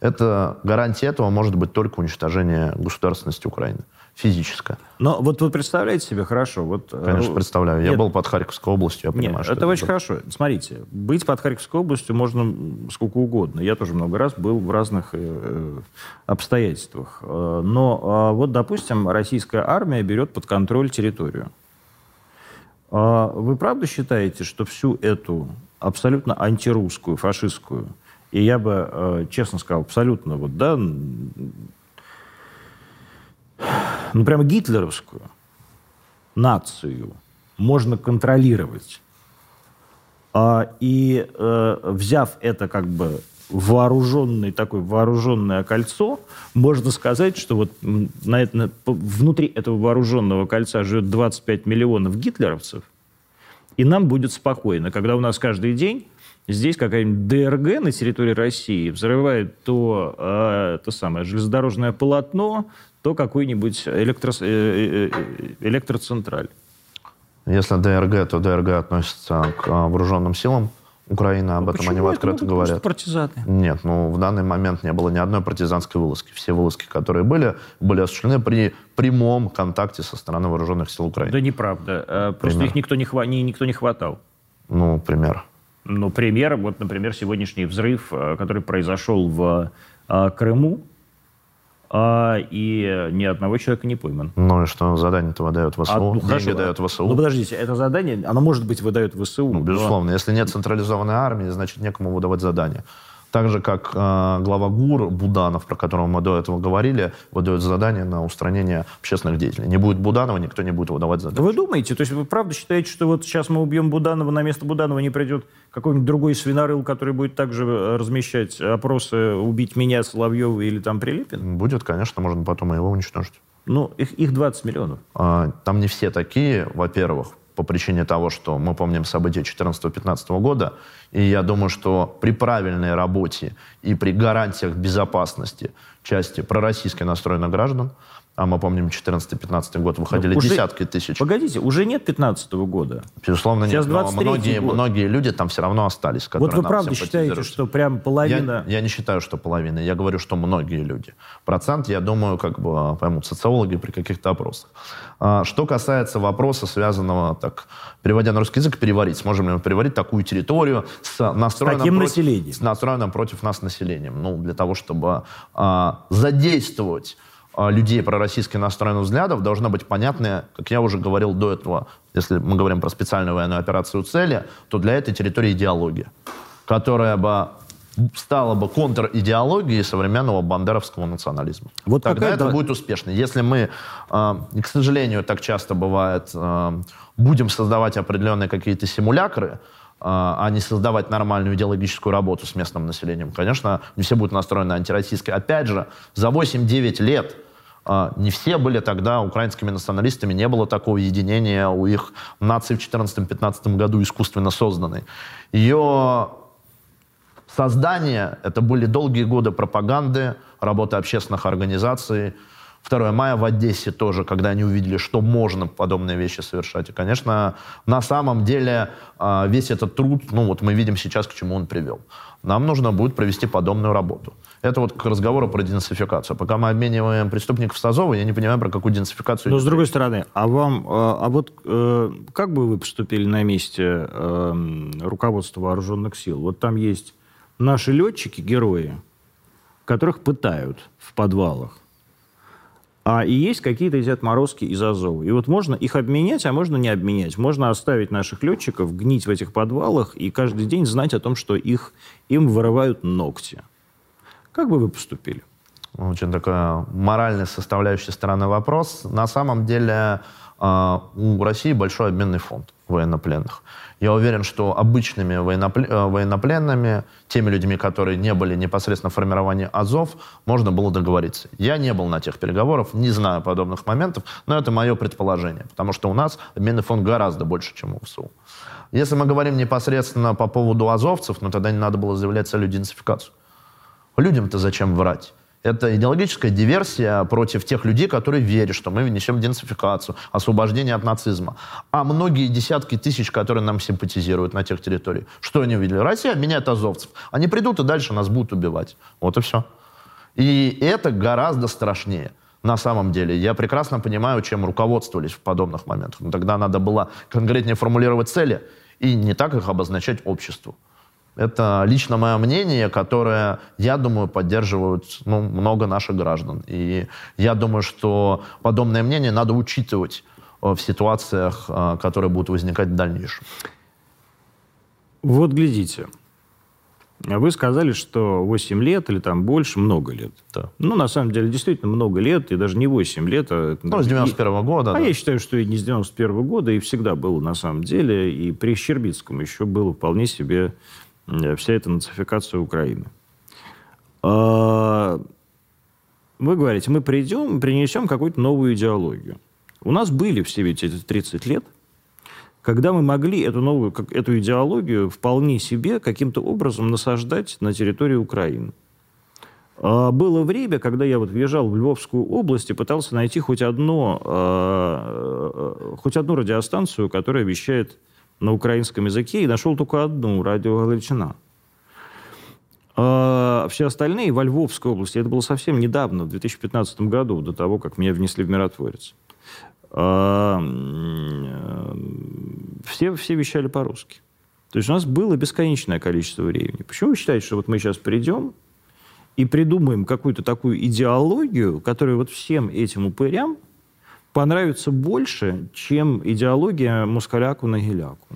Это гарантия этого может быть только уничтожение государственности Украины. физическое. Но вот вы представляете себе хорошо? Вот, э, Конечно, представляю. Я Нет. был под Харьковской областью, я понимаю, Нет, что это, это очень хорошо. Смотрите, быть под Харьковской областью можно сколько угодно. Я тоже много раз был в разных э, э обстоятельствах. Э, но э, вот, допустим, российская армия берет под контроль территорию. Э, вы правда считаете, что всю эту абсолютно антирусскую, фашистскую, и я бы, э, честно сказал, абсолютно вот, да, ну, прямо гитлеровскую нацию можно контролировать. А, и э, взяв это как бы вооруженный такое вооруженное кольцо, можно сказать, что вот на это, внутри этого вооруженного кольца живет 25 миллионов гитлеровцев, и нам будет спокойно, когда у нас каждый день здесь какая-нибудь ДРГ на территории России взрывает то, э, то самое железнодорожное полотно, то какой-нибудь электро, э, э, э, электроцентраль. Если ДРГ, то ДРГ относится к вооруженным силам Украины, об а этом они открыто это говорят. партизаны? Нет, ну в данный момент не было ни одной партизанской вылазки. Все вылазки, которые были, были осуществлены при прямом контакте со стороны вооруженных сил Украины. Да неправда. Просто пример. их никто не, хва... никто не хватал. Ну, пример. Ну, пример, вот, например, сегодняшний взрыв, который произошел в Крыму, а, и ни одного человека не пойман. Ну и что, задание-то выдает ВСУ, а, ну, деньги хорошо. дает ВСУ. Ну подождите, это задание, оно может быть выдает ВСУ. Ну, безусловно, но... если нет централизованной армии, значит некому выдавать задания. Так же, как э, глава ГУР Буданов, про которого мы до этого говорили, выдает задание на устранение общественных деятелей. Не будет Буданова, никто не будет выдавать задания. Вы думаете, то есть вы правда считаете, что вот сейчас мы убьем Буданова, на место Буданова не придет какой-нибудь другой свинорыл, который будет также э, размещать опросы «убить меня, Соловьева» или там Прилепин? Будет, конечно, можно потом его уничтожить. Ну, их, их 20 миллионов. А, там не все такие, во-первых по причине того, что мы помним события 2014-2015 года, и я думаю, что при правильной работе и при гарантиях безопасности части пророссийски настроенных граждан, а мы помним 14-15 год, выходили уже, десятки тысяч. Погодите, уже нет 15 года? Безусловно, Сейчас нет. Но многие, год. многие люди там все равно остались. Вот вы правда считаете, что прям половина... Я, я не считаю, что половина. Я говорю, что многие люди. Процент, я думаю, как бы поймут социологи при каких-то опросах. А, что касается вопроса, связанного, так, переводя на русский язык, переварить. Сможем ли мы переварить такую территорию с настроенным, с таким против, населением. с настроенным против нас населением? Ну, для того, чтобы а, задействовать а, людей пророссийски настроенных взглядов должна быть понятная, как я уже говорил до этого, если мы говорим про специальную военную операцию цели, то для этой территории идеология, которая бы стала бы контр-идеологией современного бандеровского национализма. Вот Тогда это будет успешно. Если мы, э, к сожалению, так часто бывает, э, будем создавать определенные какие-то симулякры, а не создавать нормальную идеологическую работу с местным населением. Конечно, не все будут настроены антироссийской. Опять же, за 8-9 лет а, не все были тогда украинскими националистами, не было такого единения у их нации в 2014-2015 году искусственно созданной. Ее создание — это были долгие годы пропаганды, работы общественных организаций, 2 мая в Одессе тоже, когда они увидели, что можно подобные вещи совершать. И, конечно, на самом деле а, весь этот труд, ну вот мы видим сейчас, к чему он привел. Нам нужно будет провести подобную работу. Это вот к разговору про денацификацию. Пока мы обмениваем преступников с Азова, я не понимаю, про какую денацификацию... Но с другой стороны, а вам, а, а вот э, как бы вы поступили на месте э, руководства вооруженных сил? Вот там есть наши летчики, герои, которых пытают в подвалах. А и есть какие-то эти отморозки из Азова. И вот можно их обменять, а можно не обменять. Можно оставить наших летчиков гнить в этих подвалах и каждый день знать о том, что их, им вырывают ногти. Как бы вы поступили? Очень такая моральная составляющая стороны вопрос. На самом деле у России большой обменный фонд военнопленных. Я уверен, что обычными э, военнопленными, теми людьми, которые не были непосредственно в формировании Азов, можно было договориться. Я не был на тех переговорах, не знаю подобных моментов, но это мое предположение, потому что у нас обменный фонд гораздо больше, чем у ВСУ. Если мы говорим непосредственно по поводу азовцев, ну тогда не надо было заявлять целью денацификацию. Людям-то зачем врать? Это идеологическая диверсия против тех людей, которые верят, что мы внесем денацификацию, освобождение от нацизма. А многие десятки тысяч, которые нам симпатизируют на тех территориях, что они увидели? Россия обменяет азовцев. Они придут и дальше нас будут убивать. Вот и все. И это гораздо страшнее. на самом деле. Я прекрасно понимаю, чем руководствовались в подобных моментах. Но тогда надо было конкретнее формулировать цели и не так их обозначать обществу. Это лично мое мнение, которое, я думаю, поддерживают ну, много наших граждан. И я думаю, что подобное мнение надо учитывать э, в ситуациях, э, которые будут возникать в дальнейшем. Вот глядите. Вы сказали, что 8 лет или там больше, много лет. Да. Ну, на самом деле, действительно много лет, и даже не 8 лет. А, ну, с 91 -го года. А да. я считаю, что и не с 91 -го года, и всегда было на самом деле. И при Щербицком еще было вполне себе вся эта нацификация Украины. А, вы говорите, мы придем, принесем какую-то новую идеологию. У нас были все ведь эти 30 лет, когда мы могли эту новую эту идеологию вполне себе каким-то образом насаждать на территории Украины. А, было время, когда я вот въезжал в Львовскую область и пытался найти хоть, одно, а, хоть одну радиостанцию, которая вещает на украинском языке и нашел только одну, радио «Галичина». А все остальные во Львовской области, это было совсем недавно, в 2015 году, до того, как меня внесли в «Миротворец». А, все, все вещали по-русски. То есть у нас было бесконечное количество времени. Почему вы считаете, что вот мы сейчас придем и придумаем какую-то такую идеологию, которая вот всем этим упырям понравится больше, чем идеология Мускаляку на Геляку?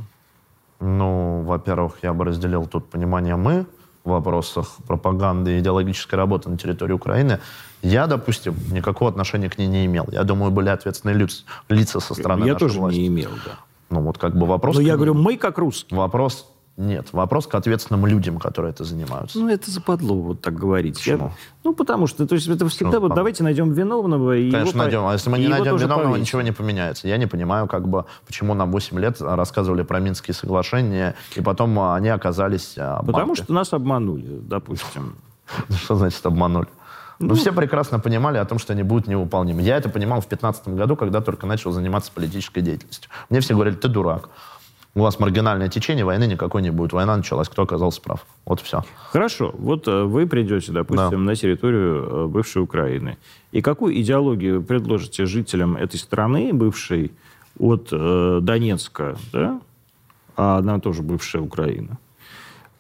Ну, во-первых, я бы разделил тут понимание «мы» в вопросах пропаганды и идеологической работы на территории Украины. Я, допустим, никакого отношения к ней не имел. Я думаю, были ответственные лица, лица со стороны Я нашей тоже власти. не имел, да. Ну, вот как бы вопрос... Но я говорю, мы как русские. Вопрос нет, вопрос к ответственным людям, которые это занимаются. Ну, это западло вот так говорить. Почему? Я, ну, потому что, то есть, это всегда, Ну, вот давайте найдем виновного. И Конечно, его, найдем. А если мы не найдем виновного, повесим. ничего не поменяется. Я не понимаю, как бы, почему нам 8 лет рассказывали про Минские соглашения, и потом а, они оказались а, Потому обмануты. что нас обманули, допустим. Что значит обманули? Ну, все прекрасно понимали о том, что они будут невыполнимы. Я это понимал в 2015 году, когда только начал заниматься политической деятельностью. Мне все говорили, ты дурак. У вас маргинальное течение, войны никакой не будет. Война началась, кто оказался прав. Вот все. Хорошо, вот э, вы придете, допустим, Да. на территорию э, бывшей Украины. И какую идеологию предложите жителям этой страны, бывшей, от э, Донецка, да, а она тоже бывшая Украина,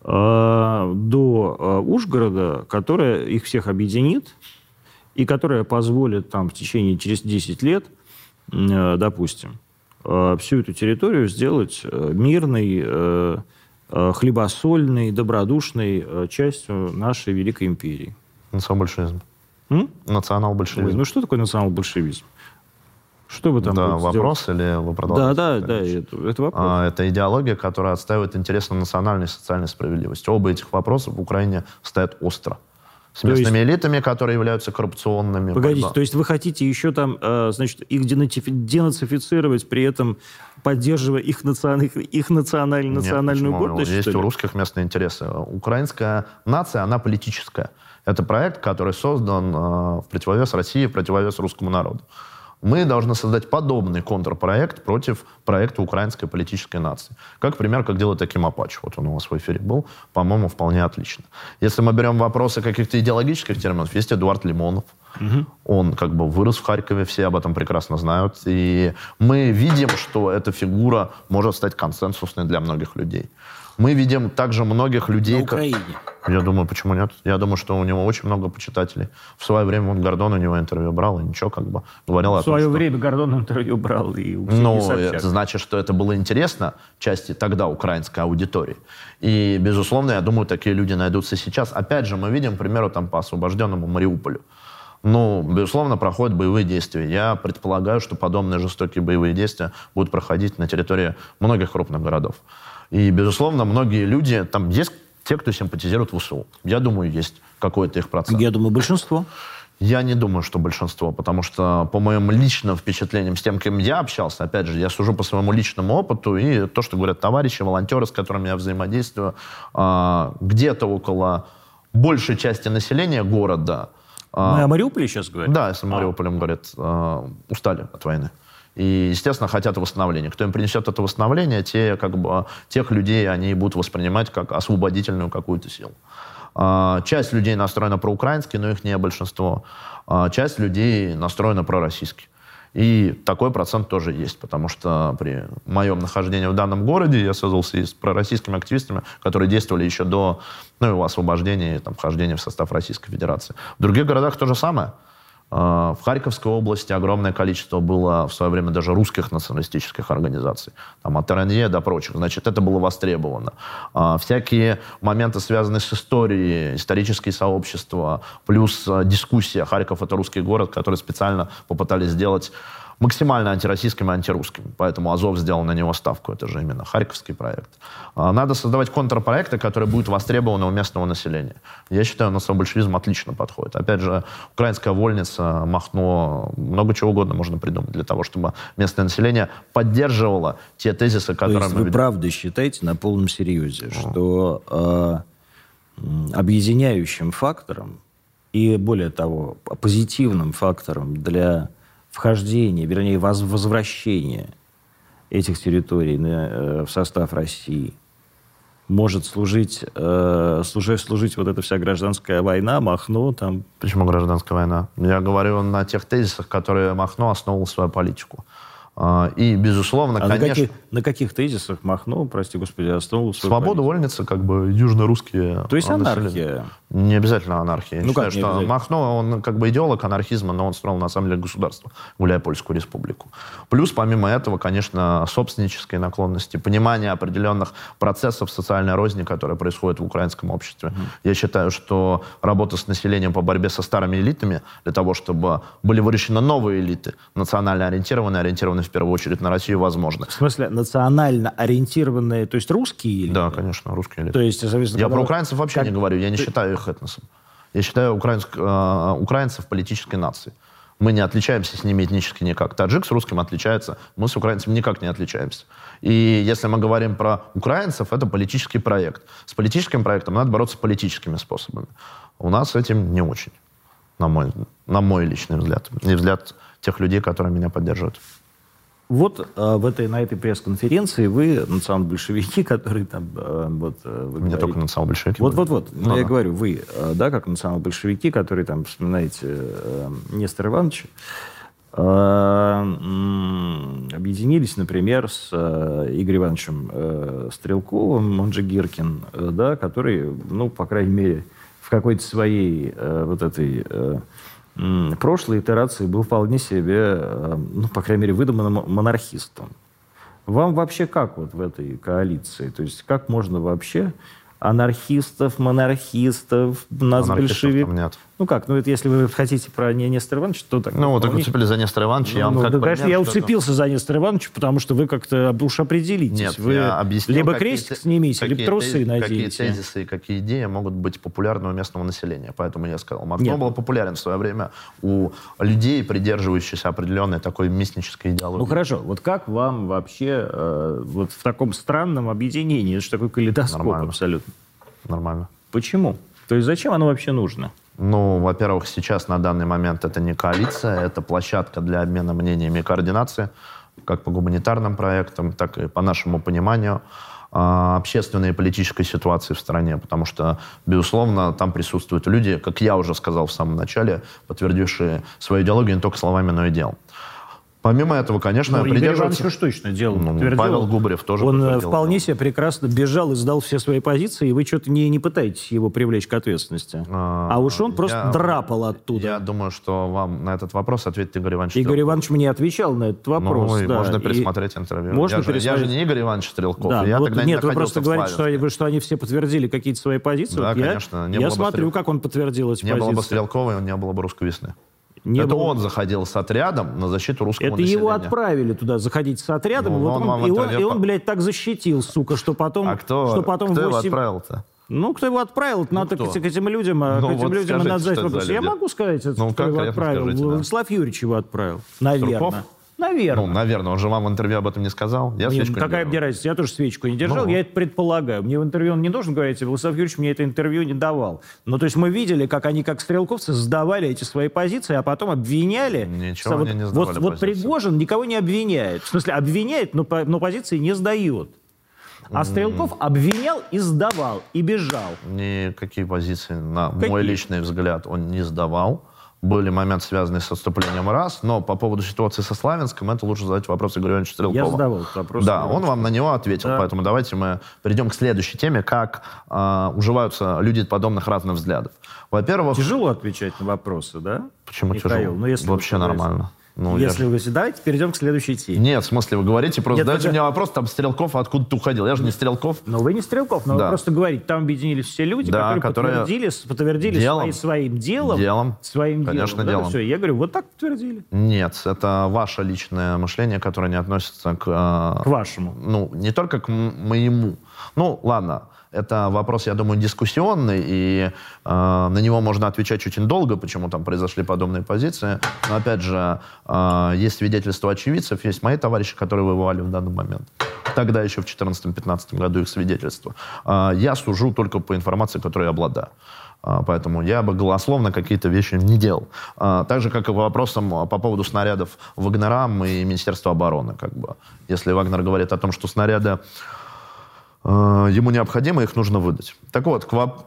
э, до э, Ужгорода, которая их всех объединит и которая позволит там в течение через 10 лет, э, допустим, всю эту территорию сделать э, мирной, э, э, хлебосольной, добродушной э, частью нашей Великой империи. Национал-большевизм. Национал-большевизм. Ну что такое национал-большевизм? Что вы там да, вопрос или вы? Да, продолжаете? да, да, речь? это, это вопрос. А, Это идеология, которая отстаивает интересы национальной и социальной справедливости. Оба этих вопроса в Украине стоят остро. С То есть- местными элитами, которые являются коррупционными. Погодите, борьба. то есть вы хотите еще там, э, значит, их денацифи- денацифицировать, при этом поддерживая их, национ- их, националь- Нет, национальную гордость? Есть у русских местные интересы. Украинская нация, она политическая. Это проект, который создан э, в противовес России, в противовес русскому народу. Мы должны создать подобный контрпроект против проекта украинской политической нации. Как пример, как делает Аким Апач. Вот он у вас в эфире был. По-моему, вполне отлично. Если мы берем вопросы каких-то идеологических терминов, есть Эдуард Лимонов. Он как бы вырос в Харькове, все об этом прекрасно знают. И мы видим, что эта фигура может стать консенсусной для многих людей. Мы видим также многих людей... На Украине. Я думаю, почему нет? Я думаю, что у него очень много почитателей. В свое время он Гордон у него интервью брал, и ничего, как бы говорил В том, свое что... время Гордон интервью брал и у Ну, Собчак. это значит, что это было интересно части тогда украинской аудитории. И, безусловно, я думаю, такие люди найдутся сейчас. Опять же, мы видим, к примеру, там по освобожденному Мариуполю. Ну, безусловно, проходят боевые действия. Я предполагаю, что подобные жестокие боевые действия будут проходить на территории многих крупных городов. И, безусловно, многие люди, там есть те, кто симпатизирует ВСУ. Я думаю, есть какой-то их процент. Я думаю, большинство. Я не думаю, что большинство, потому что по моим личным впечатлениям, с тем, кем я общался, опять же, я сужу по своему личному опыту, и то, что говорят товарищи, волонтеры, с которыми я взаимодействую, а, где-то около большей части населения города, а, Мы о Мариуполе сейчас говорим? да, если Мариуполем говорят, а, устали от войны. И, естественно, хотят восстановления. Кто им принесет это восстановление, те, как бы, тех людей они будут воспринимать как освободительную какую-то силу. А, часть людей настроена проукраински, но их не большинство. А, часть людей настроена пророссийски. И такой процент тоже есть, потому что при моем нахождении в данном городе я связался и с пророссийскими активистами, которые действовали еще до ну, его освобождения и там, вхождения в состав Российской Федерации. В других городах то же самое. А, в Харьковской области огромное количество было в свое время даже русских националистических организаций, там, от РНЕ до прочих. Значит, это было востребовано. А, всякие моменты, связанные с историей, исторические сообщества, плюс а, дискуссия. Харьков — это русский город, который специально попытались сделать максимально антироссийским и антирусским. Поэтому Азов сделал на него ставку. Это же именно харьковский проект. А, надо создавать контрпроекты, которые будут востребованы у местного населения. Я считаю, национал-большевизм отлично подходит. Опять же, украинская вольница, Махно, много чего угодно можно придумать для того, чтобы местное население поддерживало те тезисы, которые... То есть вы правда считаете на полном серьезе, что э, объединяющим фактором и, более того, позитивным фактором для вхождения, вернее, возвращения этих территорий э, в состав России может служить, э, служить, служить вот эта вся гражданская война, Махно там... Почему гражданская война? Я говорю на тех тезисах, которые Махно основывал свою политику. А, и, безусловно, а конечно... На каких, на каких тезисах Махно, прости господи, основывал свою Свобода, политику? вольница, как бы южно-русские... То есть анархия? Не обязательно анархия. Я ну, считаю, что Махно, он как бы идеолог анархизма, но он строил, на самом деле, государство, гуляя Польскую республику. Плюс, помимо этого, конечно, собственнические наклонности, понимание определенных процессов социальной розни, которые происходят в украинском обществе. Mm. Я считаю, что работа с населением по борьбе со старыми элитами, для того, чтобы были выращены новые элиты, национально ориентированные, ориентированные в первую очередь на Россию возможно. В смысле, национально ориентированные, то есть русские или? Да, конечно, русские элиты. То есть, Я про украинцев вообще как... не говорю, я не Ты... считаю их этносом. Я считаю украинск... э, украинцев политической нацией. Мы не отличаемся с ними этнически никак. Таджик с русским отличается, мы с украинцами никак не отличаемся. И если мы говорим про украинцев, это политический проект. С политическим проектом надо бороться политическими способами. У нас с этим не очень, на мой, на мой личный взгляд. И взгляд тех людей, которые меня поддерживают. Вот э, в этой, на этой пресс-конференции вы, национал-большевики, которые там... Э, вот, э, вы Мне только национал-большевики. Вот-вот-вот. Ну, я говорю, вы, э, да, как национал-большевики, которые там вспоминаете э, Нестора Ивановича, э, объединились, например, с э, Игорем Ивановичем э, Стрелковым, он же Гиркин, да, который, ну, по крайней мере, в какой-то своей вот этой... Прошлой итерации был вполне себе, э, ну, по крайней мере, выдуманным монархистом. Вам вообще как вот в этой коалиции? То есть как можно вообще анархистов, монархистов, нас большевиков. Ну как, ну это если вы хотите про не Нестора Ивановича, то так. Ну вот так уцепили за Нестора Ивановича, ну, я вам ну, как да, конечно, я уцепился за Нестора Ивановича, потому что вы как-то уж определитесь. Нет, вы я объяснил, либо крестик снимите, либо трусы наденете. Какие тезисы и какие идеи могут быть популярны у местного населения. Поэтому я сказал, Макдон был популярен в свое время у людей, придерживающихся определенной такой мистической идеологии. Ну хорошо, вот как вам вообще э, вот в таком странном объединении, это же такой калейдоскоп Нормально. абсолютно? Нормально. Почему? То есть зачем оно вообще нужно? Ну, во-первых, сейчас на данный момент это не коалиция, это площадка для обмена мнениями и координации, как по гуманитарным проектам, так и по нашему пониманию а, общественной и политической ситуации в стране, потому что, безусловно, там присутствуют люди, как я уже сказал в самом начале, подтвердившие свою идеологию не только словами, но и делом. Помимо этого, конечно, ну, придерживаться... Игорь точно делал. Ну, Павел Губарев тоже Он э, вполне себе прекрасно бежал и сдал все свои позиции, и вы что-то не, не пытаетесь его привлечь к ответственности. А, а уж он я, просто драпал оттуда. Я думаю, что вам на этот вопрос ответит Игорь Иванович Игорь Стрелков. Иванович мне отвечал на этот вопрос. Ну, да. можно пересмотреть и... интервью. Можно я, пересмотреть. Же, я же не Игорь Иванович Стрелков. Да, я вот, тогда нет, не вы просто говорите, что они, что они все подтвердили какие-то свои позиции. Да, вот конечно. Я, я смотрю, как он подтвердил эти не позиции. Не было бы Стрелкова, не было бы русской весны. Не это было... он заходил с отрядом на защиту русского это населения. его отправили туда заходить с отрядом, ну, вот он, он, и, он, и он, блядь, так защитил, сука, что потом... А кто, что потом кто 8... его отправил-то? Ну, кто его отправил? Ну, надо к, к этим людям, а, ну, к этим вот людям скажите, надо задать вопрос. Я могу сказать, ну, кто его отправил. Скажите, да. Владислав Юрьевич его отправил. Наверное. Сурков? Наверное. Ну, наверное. Он же вам в интервью об этом не сказал. Я Нет, свечку какая мне разница? Я тоже свечку не держал. Ну. Я это предполагаю. Мне в интервью он не должен говорить, Владислав Юрьевич мне это интервью не давал. Ну, то есть мы видели, как они, как стрелковцы, сдавали эти свои позиции, а потом обвиняли. Ничего вот, не сдавали Вот, вот Пригожин никого не обвиняет. В смысле, обвиняет, но, но позиции не сдает. А Стрелков обвинял и сдавал, и бежал. Никакие позиции, на Какие? мой личный взгляд, он не сдавал. Были моменты, связанные с отступлением раз, но по поводу ситуации со Славянском, это лучше задать вопрос Игорю Ивановичу Стрелкову. Я задавал этот вопрос. Да, он вам на него ответил, Да. поэтому давайте мы перейдем к следующей теме, как а, уживаются люди подобных разных взглядов. Во-первых, Тяжело отвечать на вопросы, да? почему Михаил, тяжело? ну, если Вообще нормально. Ну, я Если ж- вы... Давайте перейдем к следующей теме. Нет, в смысле, вы говорите, просто Нет, дайте это- мне вопрос, там Стрелков откуда-то уходил. Я же не Стрелков. Но вы не Стрелков, но Да. вы просто говорите, там объединились все люди, Да, которые, которые подтвердили, подтвердили делом. свои- своим делом. Делом. Своим Конечно, делом. Да, делом. Все, я говорю, вот так подтвердили. Нет, это ваше личное мышление, которое не относится к... э, К вашему. ну, не только к моему. Ну, ладно, это вопрос, я думаю, дискуссионный, и э, на него можно отвечать очень долго, почему там произошли подобные позиции. Но, опять же, э, есть свидетельства очевидцев, есть мои товарищи, которые воевали в данный момент. Тогда еще в 2014-2015 году их свидетельства. Э, я сужу только по информации, которой я обладаю. А, Поэтому я бы голословно какие-то вещи не делал. А, Так же, как и вопросом а, по поводу снарядов Вагнерам и Министерства обороны. Как бы. Если Вагнер говорит о том, что снаряды э, ему необходимы, их нужно выдать. Так вот, к, воп-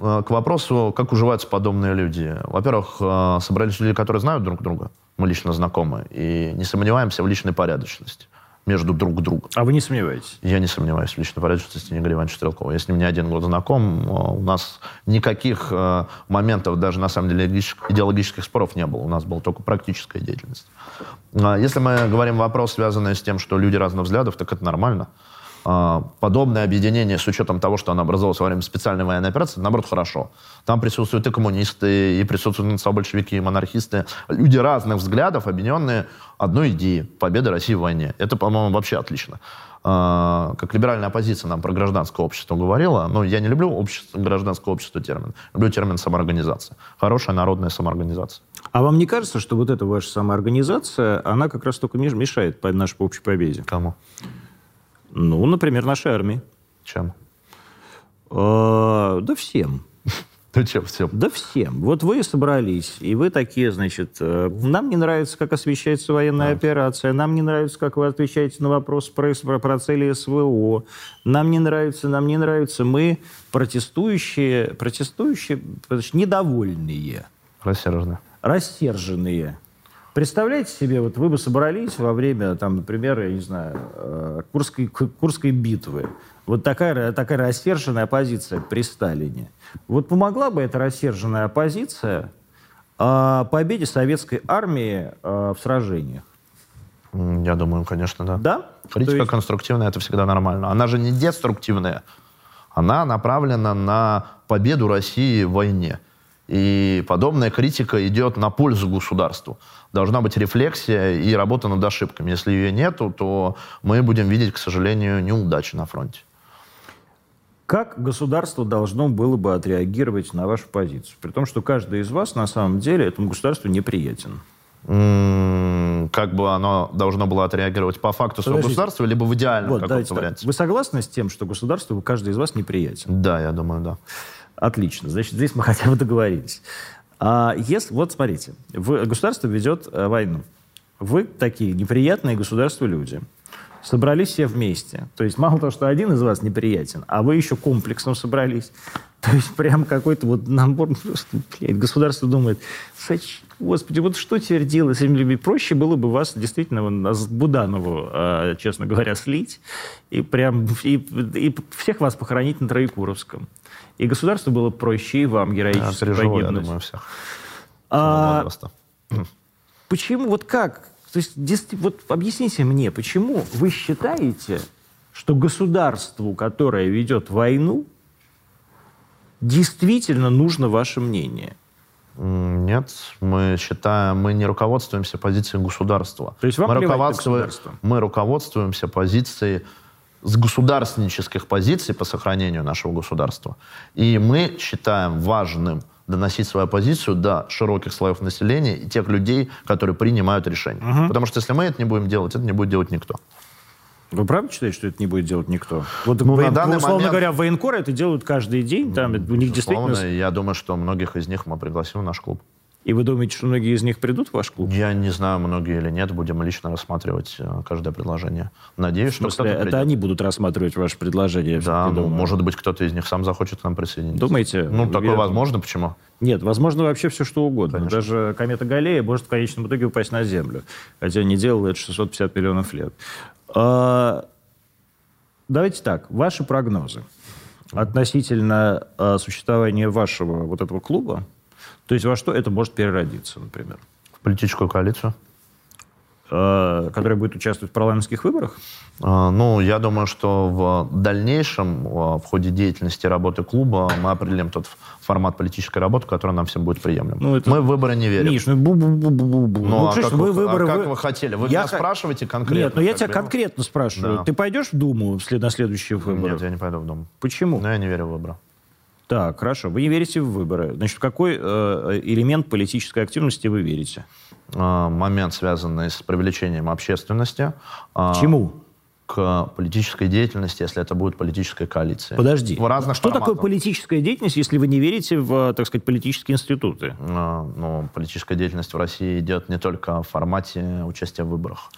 э, к вопросу, как уживаются подобные люди. Во-первых, э, собрались люди, которые знают друг друга, мы лично знакомы, и не сомневаемся в личной порядочности между друг другом. А вы не сомневаетесь? Я не сомневаюсь в личной порядочности Игоря Ивановича Стрелкова. Я с ним не один год знаком. Э, У нас никаких э, моментов, даже на самом деле идеологических- споров не было. У нас была только практическая деятельность. Если мы говорим вопрос, связанный с тем, что люди разных взглядов, так это нормально. А, Подобное объединение с учетом того, что оно образовалось во время специальной военной операции, наоборот, хорошо. Там присутствуют и коммунисты, и присутствуют национал-большевики, и монархисты. Люди разных взглядов, объединенные одной идеей – победы России в войне. Это, по-моему, вообще отлично. А, Как либеральная оппозиция нам про гражданское общество говорила, но я не люблю общество, гражданское общество термин. Люблю термин самоорганизация. Хорошая народная самоорганизация. А вам не кажется, что вот эта ваша самоорганизация, она как раз только меш- мешает нашей общей победе? Кому? Ну, например, нашей армии. Чем? Э, Да всем. Да чем всем? Да всем. Вот вы собрались, и вы такие, значит, э, нам не нравится, как освещается военная операция, нам не нравится, как вы отвечаете на вопрос про, про, про цели СВО, нам не нравится, нам не нравится. Мы протестующие, протестующие, значит, недовольные, Рассерженные. рассерженные. Представляете себе, вот вы бы собрались во время, там, например, я не знаю, э, Курской, Ку- Курской битвы. Вот такая, такая рассерженная оппозиция при Сталине. Вот помогла бы эта рассерженная оппозиция а, победе советской армии а, в сражениях? Я думаю, конечно, да. Да? Критика есть- конструктивная это всегда нормально. Она же не деструктивная. Она направлена на победу России в войне. И подобная критика идет на пользу государству. Должна быть рефлексия и работа над ошибками. Если ее нету, то мы будем видеть, к сожалению, неудачи на фронте. Как государство должно было бы отреагировать на вашу позицию? При том, что каждый из вас на самом деле этому государству неприятен. Как бы оно должно было отреагировать по факту своего Подождите. государства, либо в идеальном Вот, каком-то так. варианте? Вы согласны с тем, что государству каждый из вас неприятен? Да, я думаю, да. Отлично. Значит, здесь мы хотя бы договорились. А если, вот смотрите, вы- государство ведет э, войну. Вы такие неприятные государству люди. Собрались все вместе. То есть мало того, что один из вас неприятен, а вы еще комплексом собрались. То есть прям какой-то вот набор... Просто, блядь, государство думает, «Сач- господи, вот что теперь делать с этими людьми? Проще было бы вас действительно на Буданову, э, честно говоря, слить и прям и, и всех вас похоронить на Троекуровском. И государству было проще, и вам Я героически я погибнуть. думаю, всех. А. Почему, вот как? То есть, вот объясните мне, почему вы считаете, что государству, которое ведет войну, действительно нужно ваше мнение? Нет, мы считаем, мы не руководствуемся позицией государства. То есть вам мы, плевать на руководству- государство? мы руководствуемся позицией с государственнических позиций по сохранению нашего государства. И мы считаем важным доносить свою позицию до широких слоев населения и тех людей, которые принимают решения. Потому что если мы это не будем делать, это не будет делать никто. Вы правда считаете, что это не будет делать никто? Вот, Ну, на воен- данный условно момент- говоря, военкоры это делают каждый день, там у них действительно... Я думаю, что многих из них мы пригласим в наш клуб. И вы думаете, что многие из них придут в ваш клуб? Я не знаю, многие или нет. Будем лично рассматривать э, каждое предложение. Надеюсь, что кто-то это они будут рассматривать ваше предложение? я Да, ну, может быть, кто-то из них сам захочет к нам присоединиться. Думаете? Ну, такое Уверен? возможно. Почему? Нет, возможно вообще все что угодно. Конечно. Даже комета Галлея может в конечном итоге упасть на Землю. Хотя не делала это 650 миллионов лет. А, давайте так, ваши прогнозы относительно а, существования вашего вот этого клуба, то есть во что это может переродиться, например, В политическую коалицию? А, которая будет участвовать в парламентских выборах? А, Ну, я думаю, что в дальнейшем, а, в ходе деятельности работы клуба, мы определим тот формат политической работы, который нам всем будет приемлем. Ну, это- Мы в выборы не верим. Миш, ну бу-бу-бу-бу-бу. Ну, а что ж, как вы- выборы, а как вы- вы хотели? Вы Я меня х- спрашиваете конкретно? Нет, ну я тебя бы. конкретно спрашиваю. Да. Ты пойдешь в Думу на следующие выборы? Нет, я не пойду в Дом. Почему? Но я не верю в выборы. Так, хорошо. Вы не верите в выборы. Значит, в какой э, элемент политической активности вы верите? А, Момент, связанный с привлечением общественности. а, К чему? К политической деятельности, если это будет политическая коалиция. Подожди. В разных Что такое форматах. политическая деятельность, если вы не верите в, так сказать, политические институты? А, Ну, политическая деятельность в России идет не только в формате участия в выборах.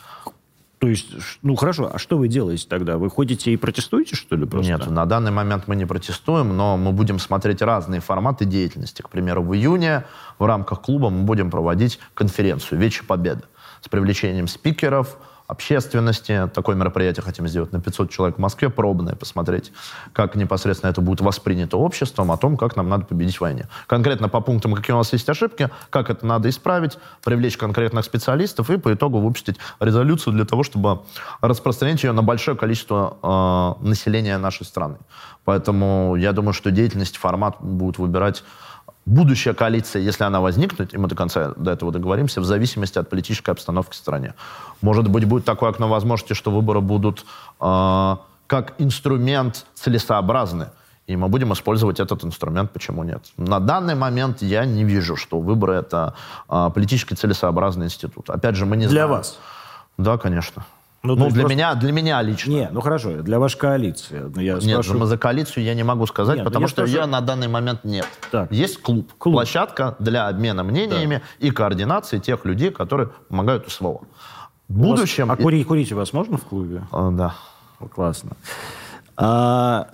То есть, ну хорошо, а что вы делаете тогда? Вы ходите и протестуете, что ли, просто? Нет, на данный момент мы не протестуем, но мы будем смотреть разные форматы деятельности. К примеру, в июне в рамках клуба мы будем проводить конференцию «Вечи Победы» с привлечением спикеров, общественности. Такое мероприятие хотим сделать на 500 человек в Москве, пробное, посмотреть, как непосредственно это будет воспринято обществом, о том, как нам надо победить в войне. Конкретно по пунктам, какие у нас есть ошибки, как это надо исправить, привлечь конкретных специалистов и по итогу выпустить резолюцию для того, чтобы распространить ее на большое количество э, населения нашей страны. Поэтому я думаю, что деятельность, формат будут выбирать будущая коалиция, если она возникнет, и мы до конца до этого договоримся, в зависимости от политической обстановки в стране. Может быть, будет такое окно возможности, что выборы будут э, как инструмент целесообразны, и мы будем использовать этот инструмент, почему нет. На данный момент я не вижу, что выборы — это э, политически целесообразный институт. Опять же, мы не Для знаем. вас? Да, конечно. Ну, Ну, для, просто- меня, для меня лично. Не, ну хорошо, для вашей коалиции. Ну, я Нет, ну, за коалицию я не могу сказать, Нет, ну, потому я что спрашиваю- ее на данный момент нет. Так. Есть клуб, Клуб. площадка для обмена мнениями и координации тех людей, которые помогают СВО. В У вас- будущем... А курить, курить у вас можно в клубе? А, да. Классно. А,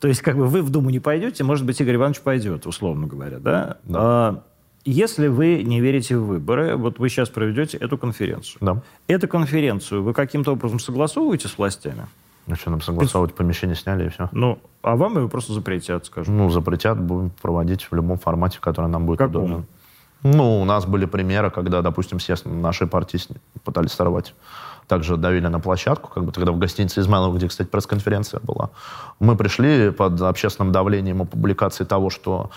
то есть, как бы вы в Думу не пойдете, может быть, Игорь Иванович пойдет, условно говоря, да? А, если вы не верите в выборы, вот вы сейчас проведете эту конференцию. Да. Эту конференцию вы каким-то образом согласовываете с властями? Ну что, нам согласовывать помещение сняли и все. Ну, а вам его просто запретят, скажем. Ну, запретят, будем проводить в любом формате, который нам будет удобно. Ну, у нас были примеры, когда, допустим, съезд нашей партии пытались сорвать. Также давили на площадку, как бы тогда в гостинице Измайлова, где, кстати, пресс-конференция была. Мы пришли под общественным давлением и публикацией того, что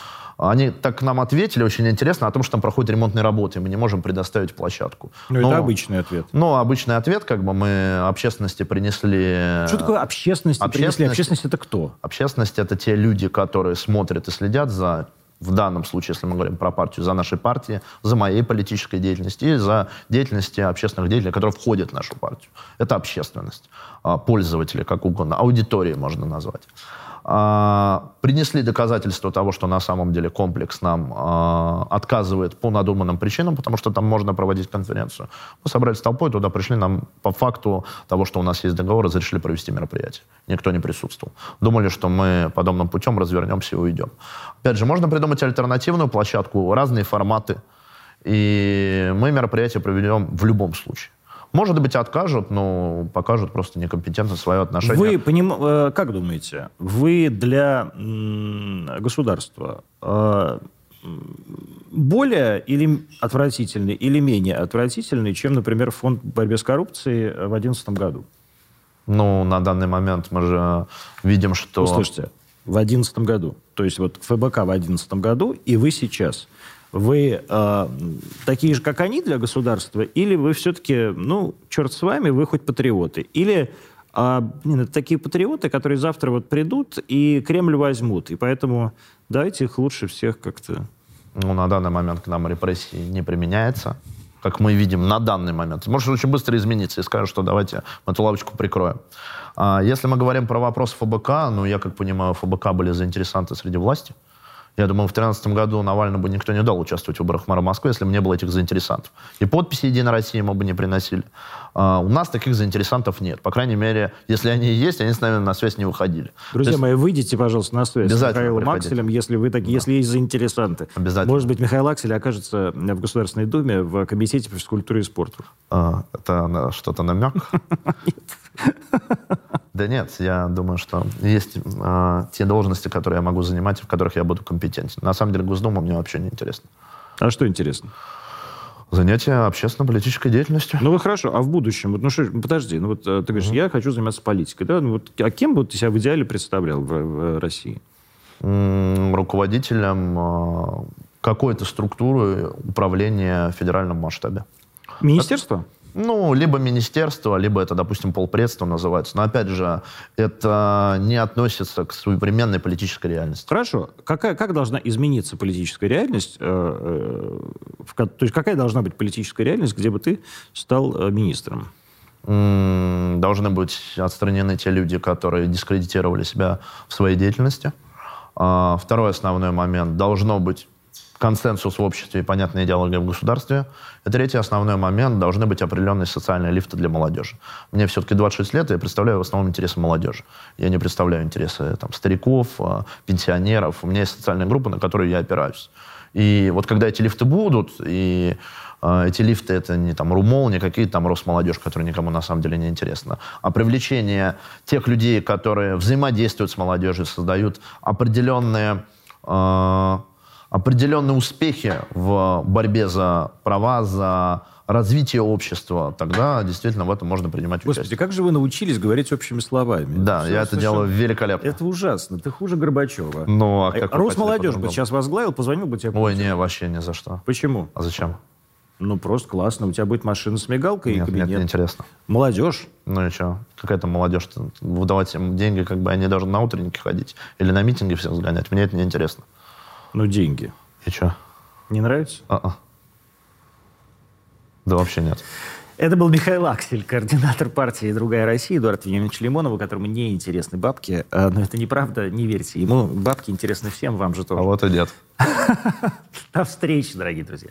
они так нам ответили, очень интересно, о том, что там проходят ремонтные работы, и мы не можем предоставить площадку. Ну, Но- это обычный ответ. Ну, обычный ответ, как бы мы общественности принесли... Что такое общественность? Принесли общественность- общественность это кто? Общественность — это те люди, которые смотрят и следят за, в данном случае, если мы говорим про партию, за нашей партией, за моей политической деятельностью и за деятельностью общественных деятелей, которые входят в нашу партию. Это общественность. А, Пользователи, как угодно. Аудитории можно назвать. А, Принесли доказательства того, что на самом деле комплекс нам а, отказывает по надуманным причинам, потому что там можно проводить конференцию. Мы собрались толпой, туда пришли, нам по факту того, что у нас есть договор, разрешили провести мероприятие. Никто не присутствовал. Думали, что мы подобным путем развернемся и уйдем. Опять же, можно придумать альтернативную площадку, разные форматы, и мы мероприятие проведем в любом случае. Может быть, откажут, но покажут просто некомпетентно свое отношение. Вы поним... э, как думаете, вы для государства э, более или отвратительный или менее отвратительный, чем, например, фонд борьбы с коррупцией в 2011 году? Ну, на данный момент мы же видим, что... Ну, слушайте, в 2011 году, то есть вот ФБК в 2011 году и вы сейчас, вы э, такие же, как они для государства, или вы все-таки, ну, черт с вами, вы хоть патриоты, или а, блин, это такие патриоты, которые завтра вот придут и Кремль возьмут, и поэтому давайте их лучше всех как-то... Ну, на данный момент к нам репрессии не применяется, как мы видим на данный момент. Может очень быстро измениться и скажут, что давайте мы эту лавочку прикроем. А если мы говорим про вопрос ФБК, ну, я как понимаю, ФБК были заинтересанты среди власти. Я думаю, в 2013 году Навальному бы никто не дал участвовать в выборах мэра Москвы, если бы не было этих заинтересантов. И подписи «Единой России» ему бы не приносили. А, у нас таких заинтересантов нет. По крайней мере, если они и есть, они с нами на связь не выходили. Друзья есть, мои, выйдите, пожалуйста, на связь с Михаилом приходите. Акселем, если вы такие, если есть заинтересанты. Обязательно. Может быть, Михаил Аксель окажется в Государственной Думе в Комитете по физкультуре и спорту. а, это что-то намек? Да нет, я думаю, что есть а, те должности, которые я могу занимать, в которых я буду компетентен. На самом деле Госдума мне вообще не интересна. А что интересно? Занятие общественно-политической деятельностью. Ну, вот хорошо, а в будущем? Вот, ну, что, подожди, ну вот э, ты говоришь, я хочу заниматься политикой, да? Ну, вот, а кем бы ты себя в идеале представлял в, в России? М, руководителем а, какой-то структуры управления в федеральном масштабе. Министерство? Ну, либо министерство, либо это, допустим, полпредство называется. Но, опять же, это не относится к современной политической реальности. Хорошо. Какая, как должна измениться политическая реальность? э, э, то есть какая должна быть политическая реальность, где бы ты стал э, министром? Должны быть отстранены те люди, которые дискредитировали себя в своей деятельности. А, Второй основной момент. Должно быть консенсус в обществе и понятная идеология в государстве. И третий основной момент. Должны быть определенные социальные лифты для молодежи. Мне все-таки 26 лет, и я представляю в основном интересы молодежи. Я не представляю интересы там, стариков, а, пенсионеров. У меня есть социальная группа, на которую я опираюсь. И вот когда эти лифты будут, и э, эти лифты это не там румол, не какие-то там Росмолодежь, которые никому на самом деле не интересно, а привлечение тех людей, которые взаимодействуют с молодежью, создают определенные, э, определенные успехи в борьбе за права, за развитие общества, тогда действительно в этом можно принимать Господи, участие. как же вы научились говорить общими словами? Да, Всё я это совершенно- делаю великолепно. Это ужасно. Ты хуже Горбачева. Ну, а как хотели Росмолодежь бы сейчас возглавил, позвонил бы тебе. Ой, не, вообще ни за что. Почему? А зачем? Ну, просто классно. У тебя будет машина с мигалкой и Нет, кабинет. нет, не интересно. Молодежь. Ну и что? Какая-то молодежь. Выдавать им деньги, как бы они должны на утренники ходить. Или на митинги всем сгонять. Мне это не интересно. Ну, деньги. И что? Не нравится? А-а. Да вообще нет. Это был Михаил Аксель, координатор партии «Другая Россия», Эдуард Вениаминович Лимонова, которому не интересны бабки. А, Но это неправда, не верьте. Ему бабки интересны всем, вам же А тоже. вот и нет. До встречи, дорогие друзья.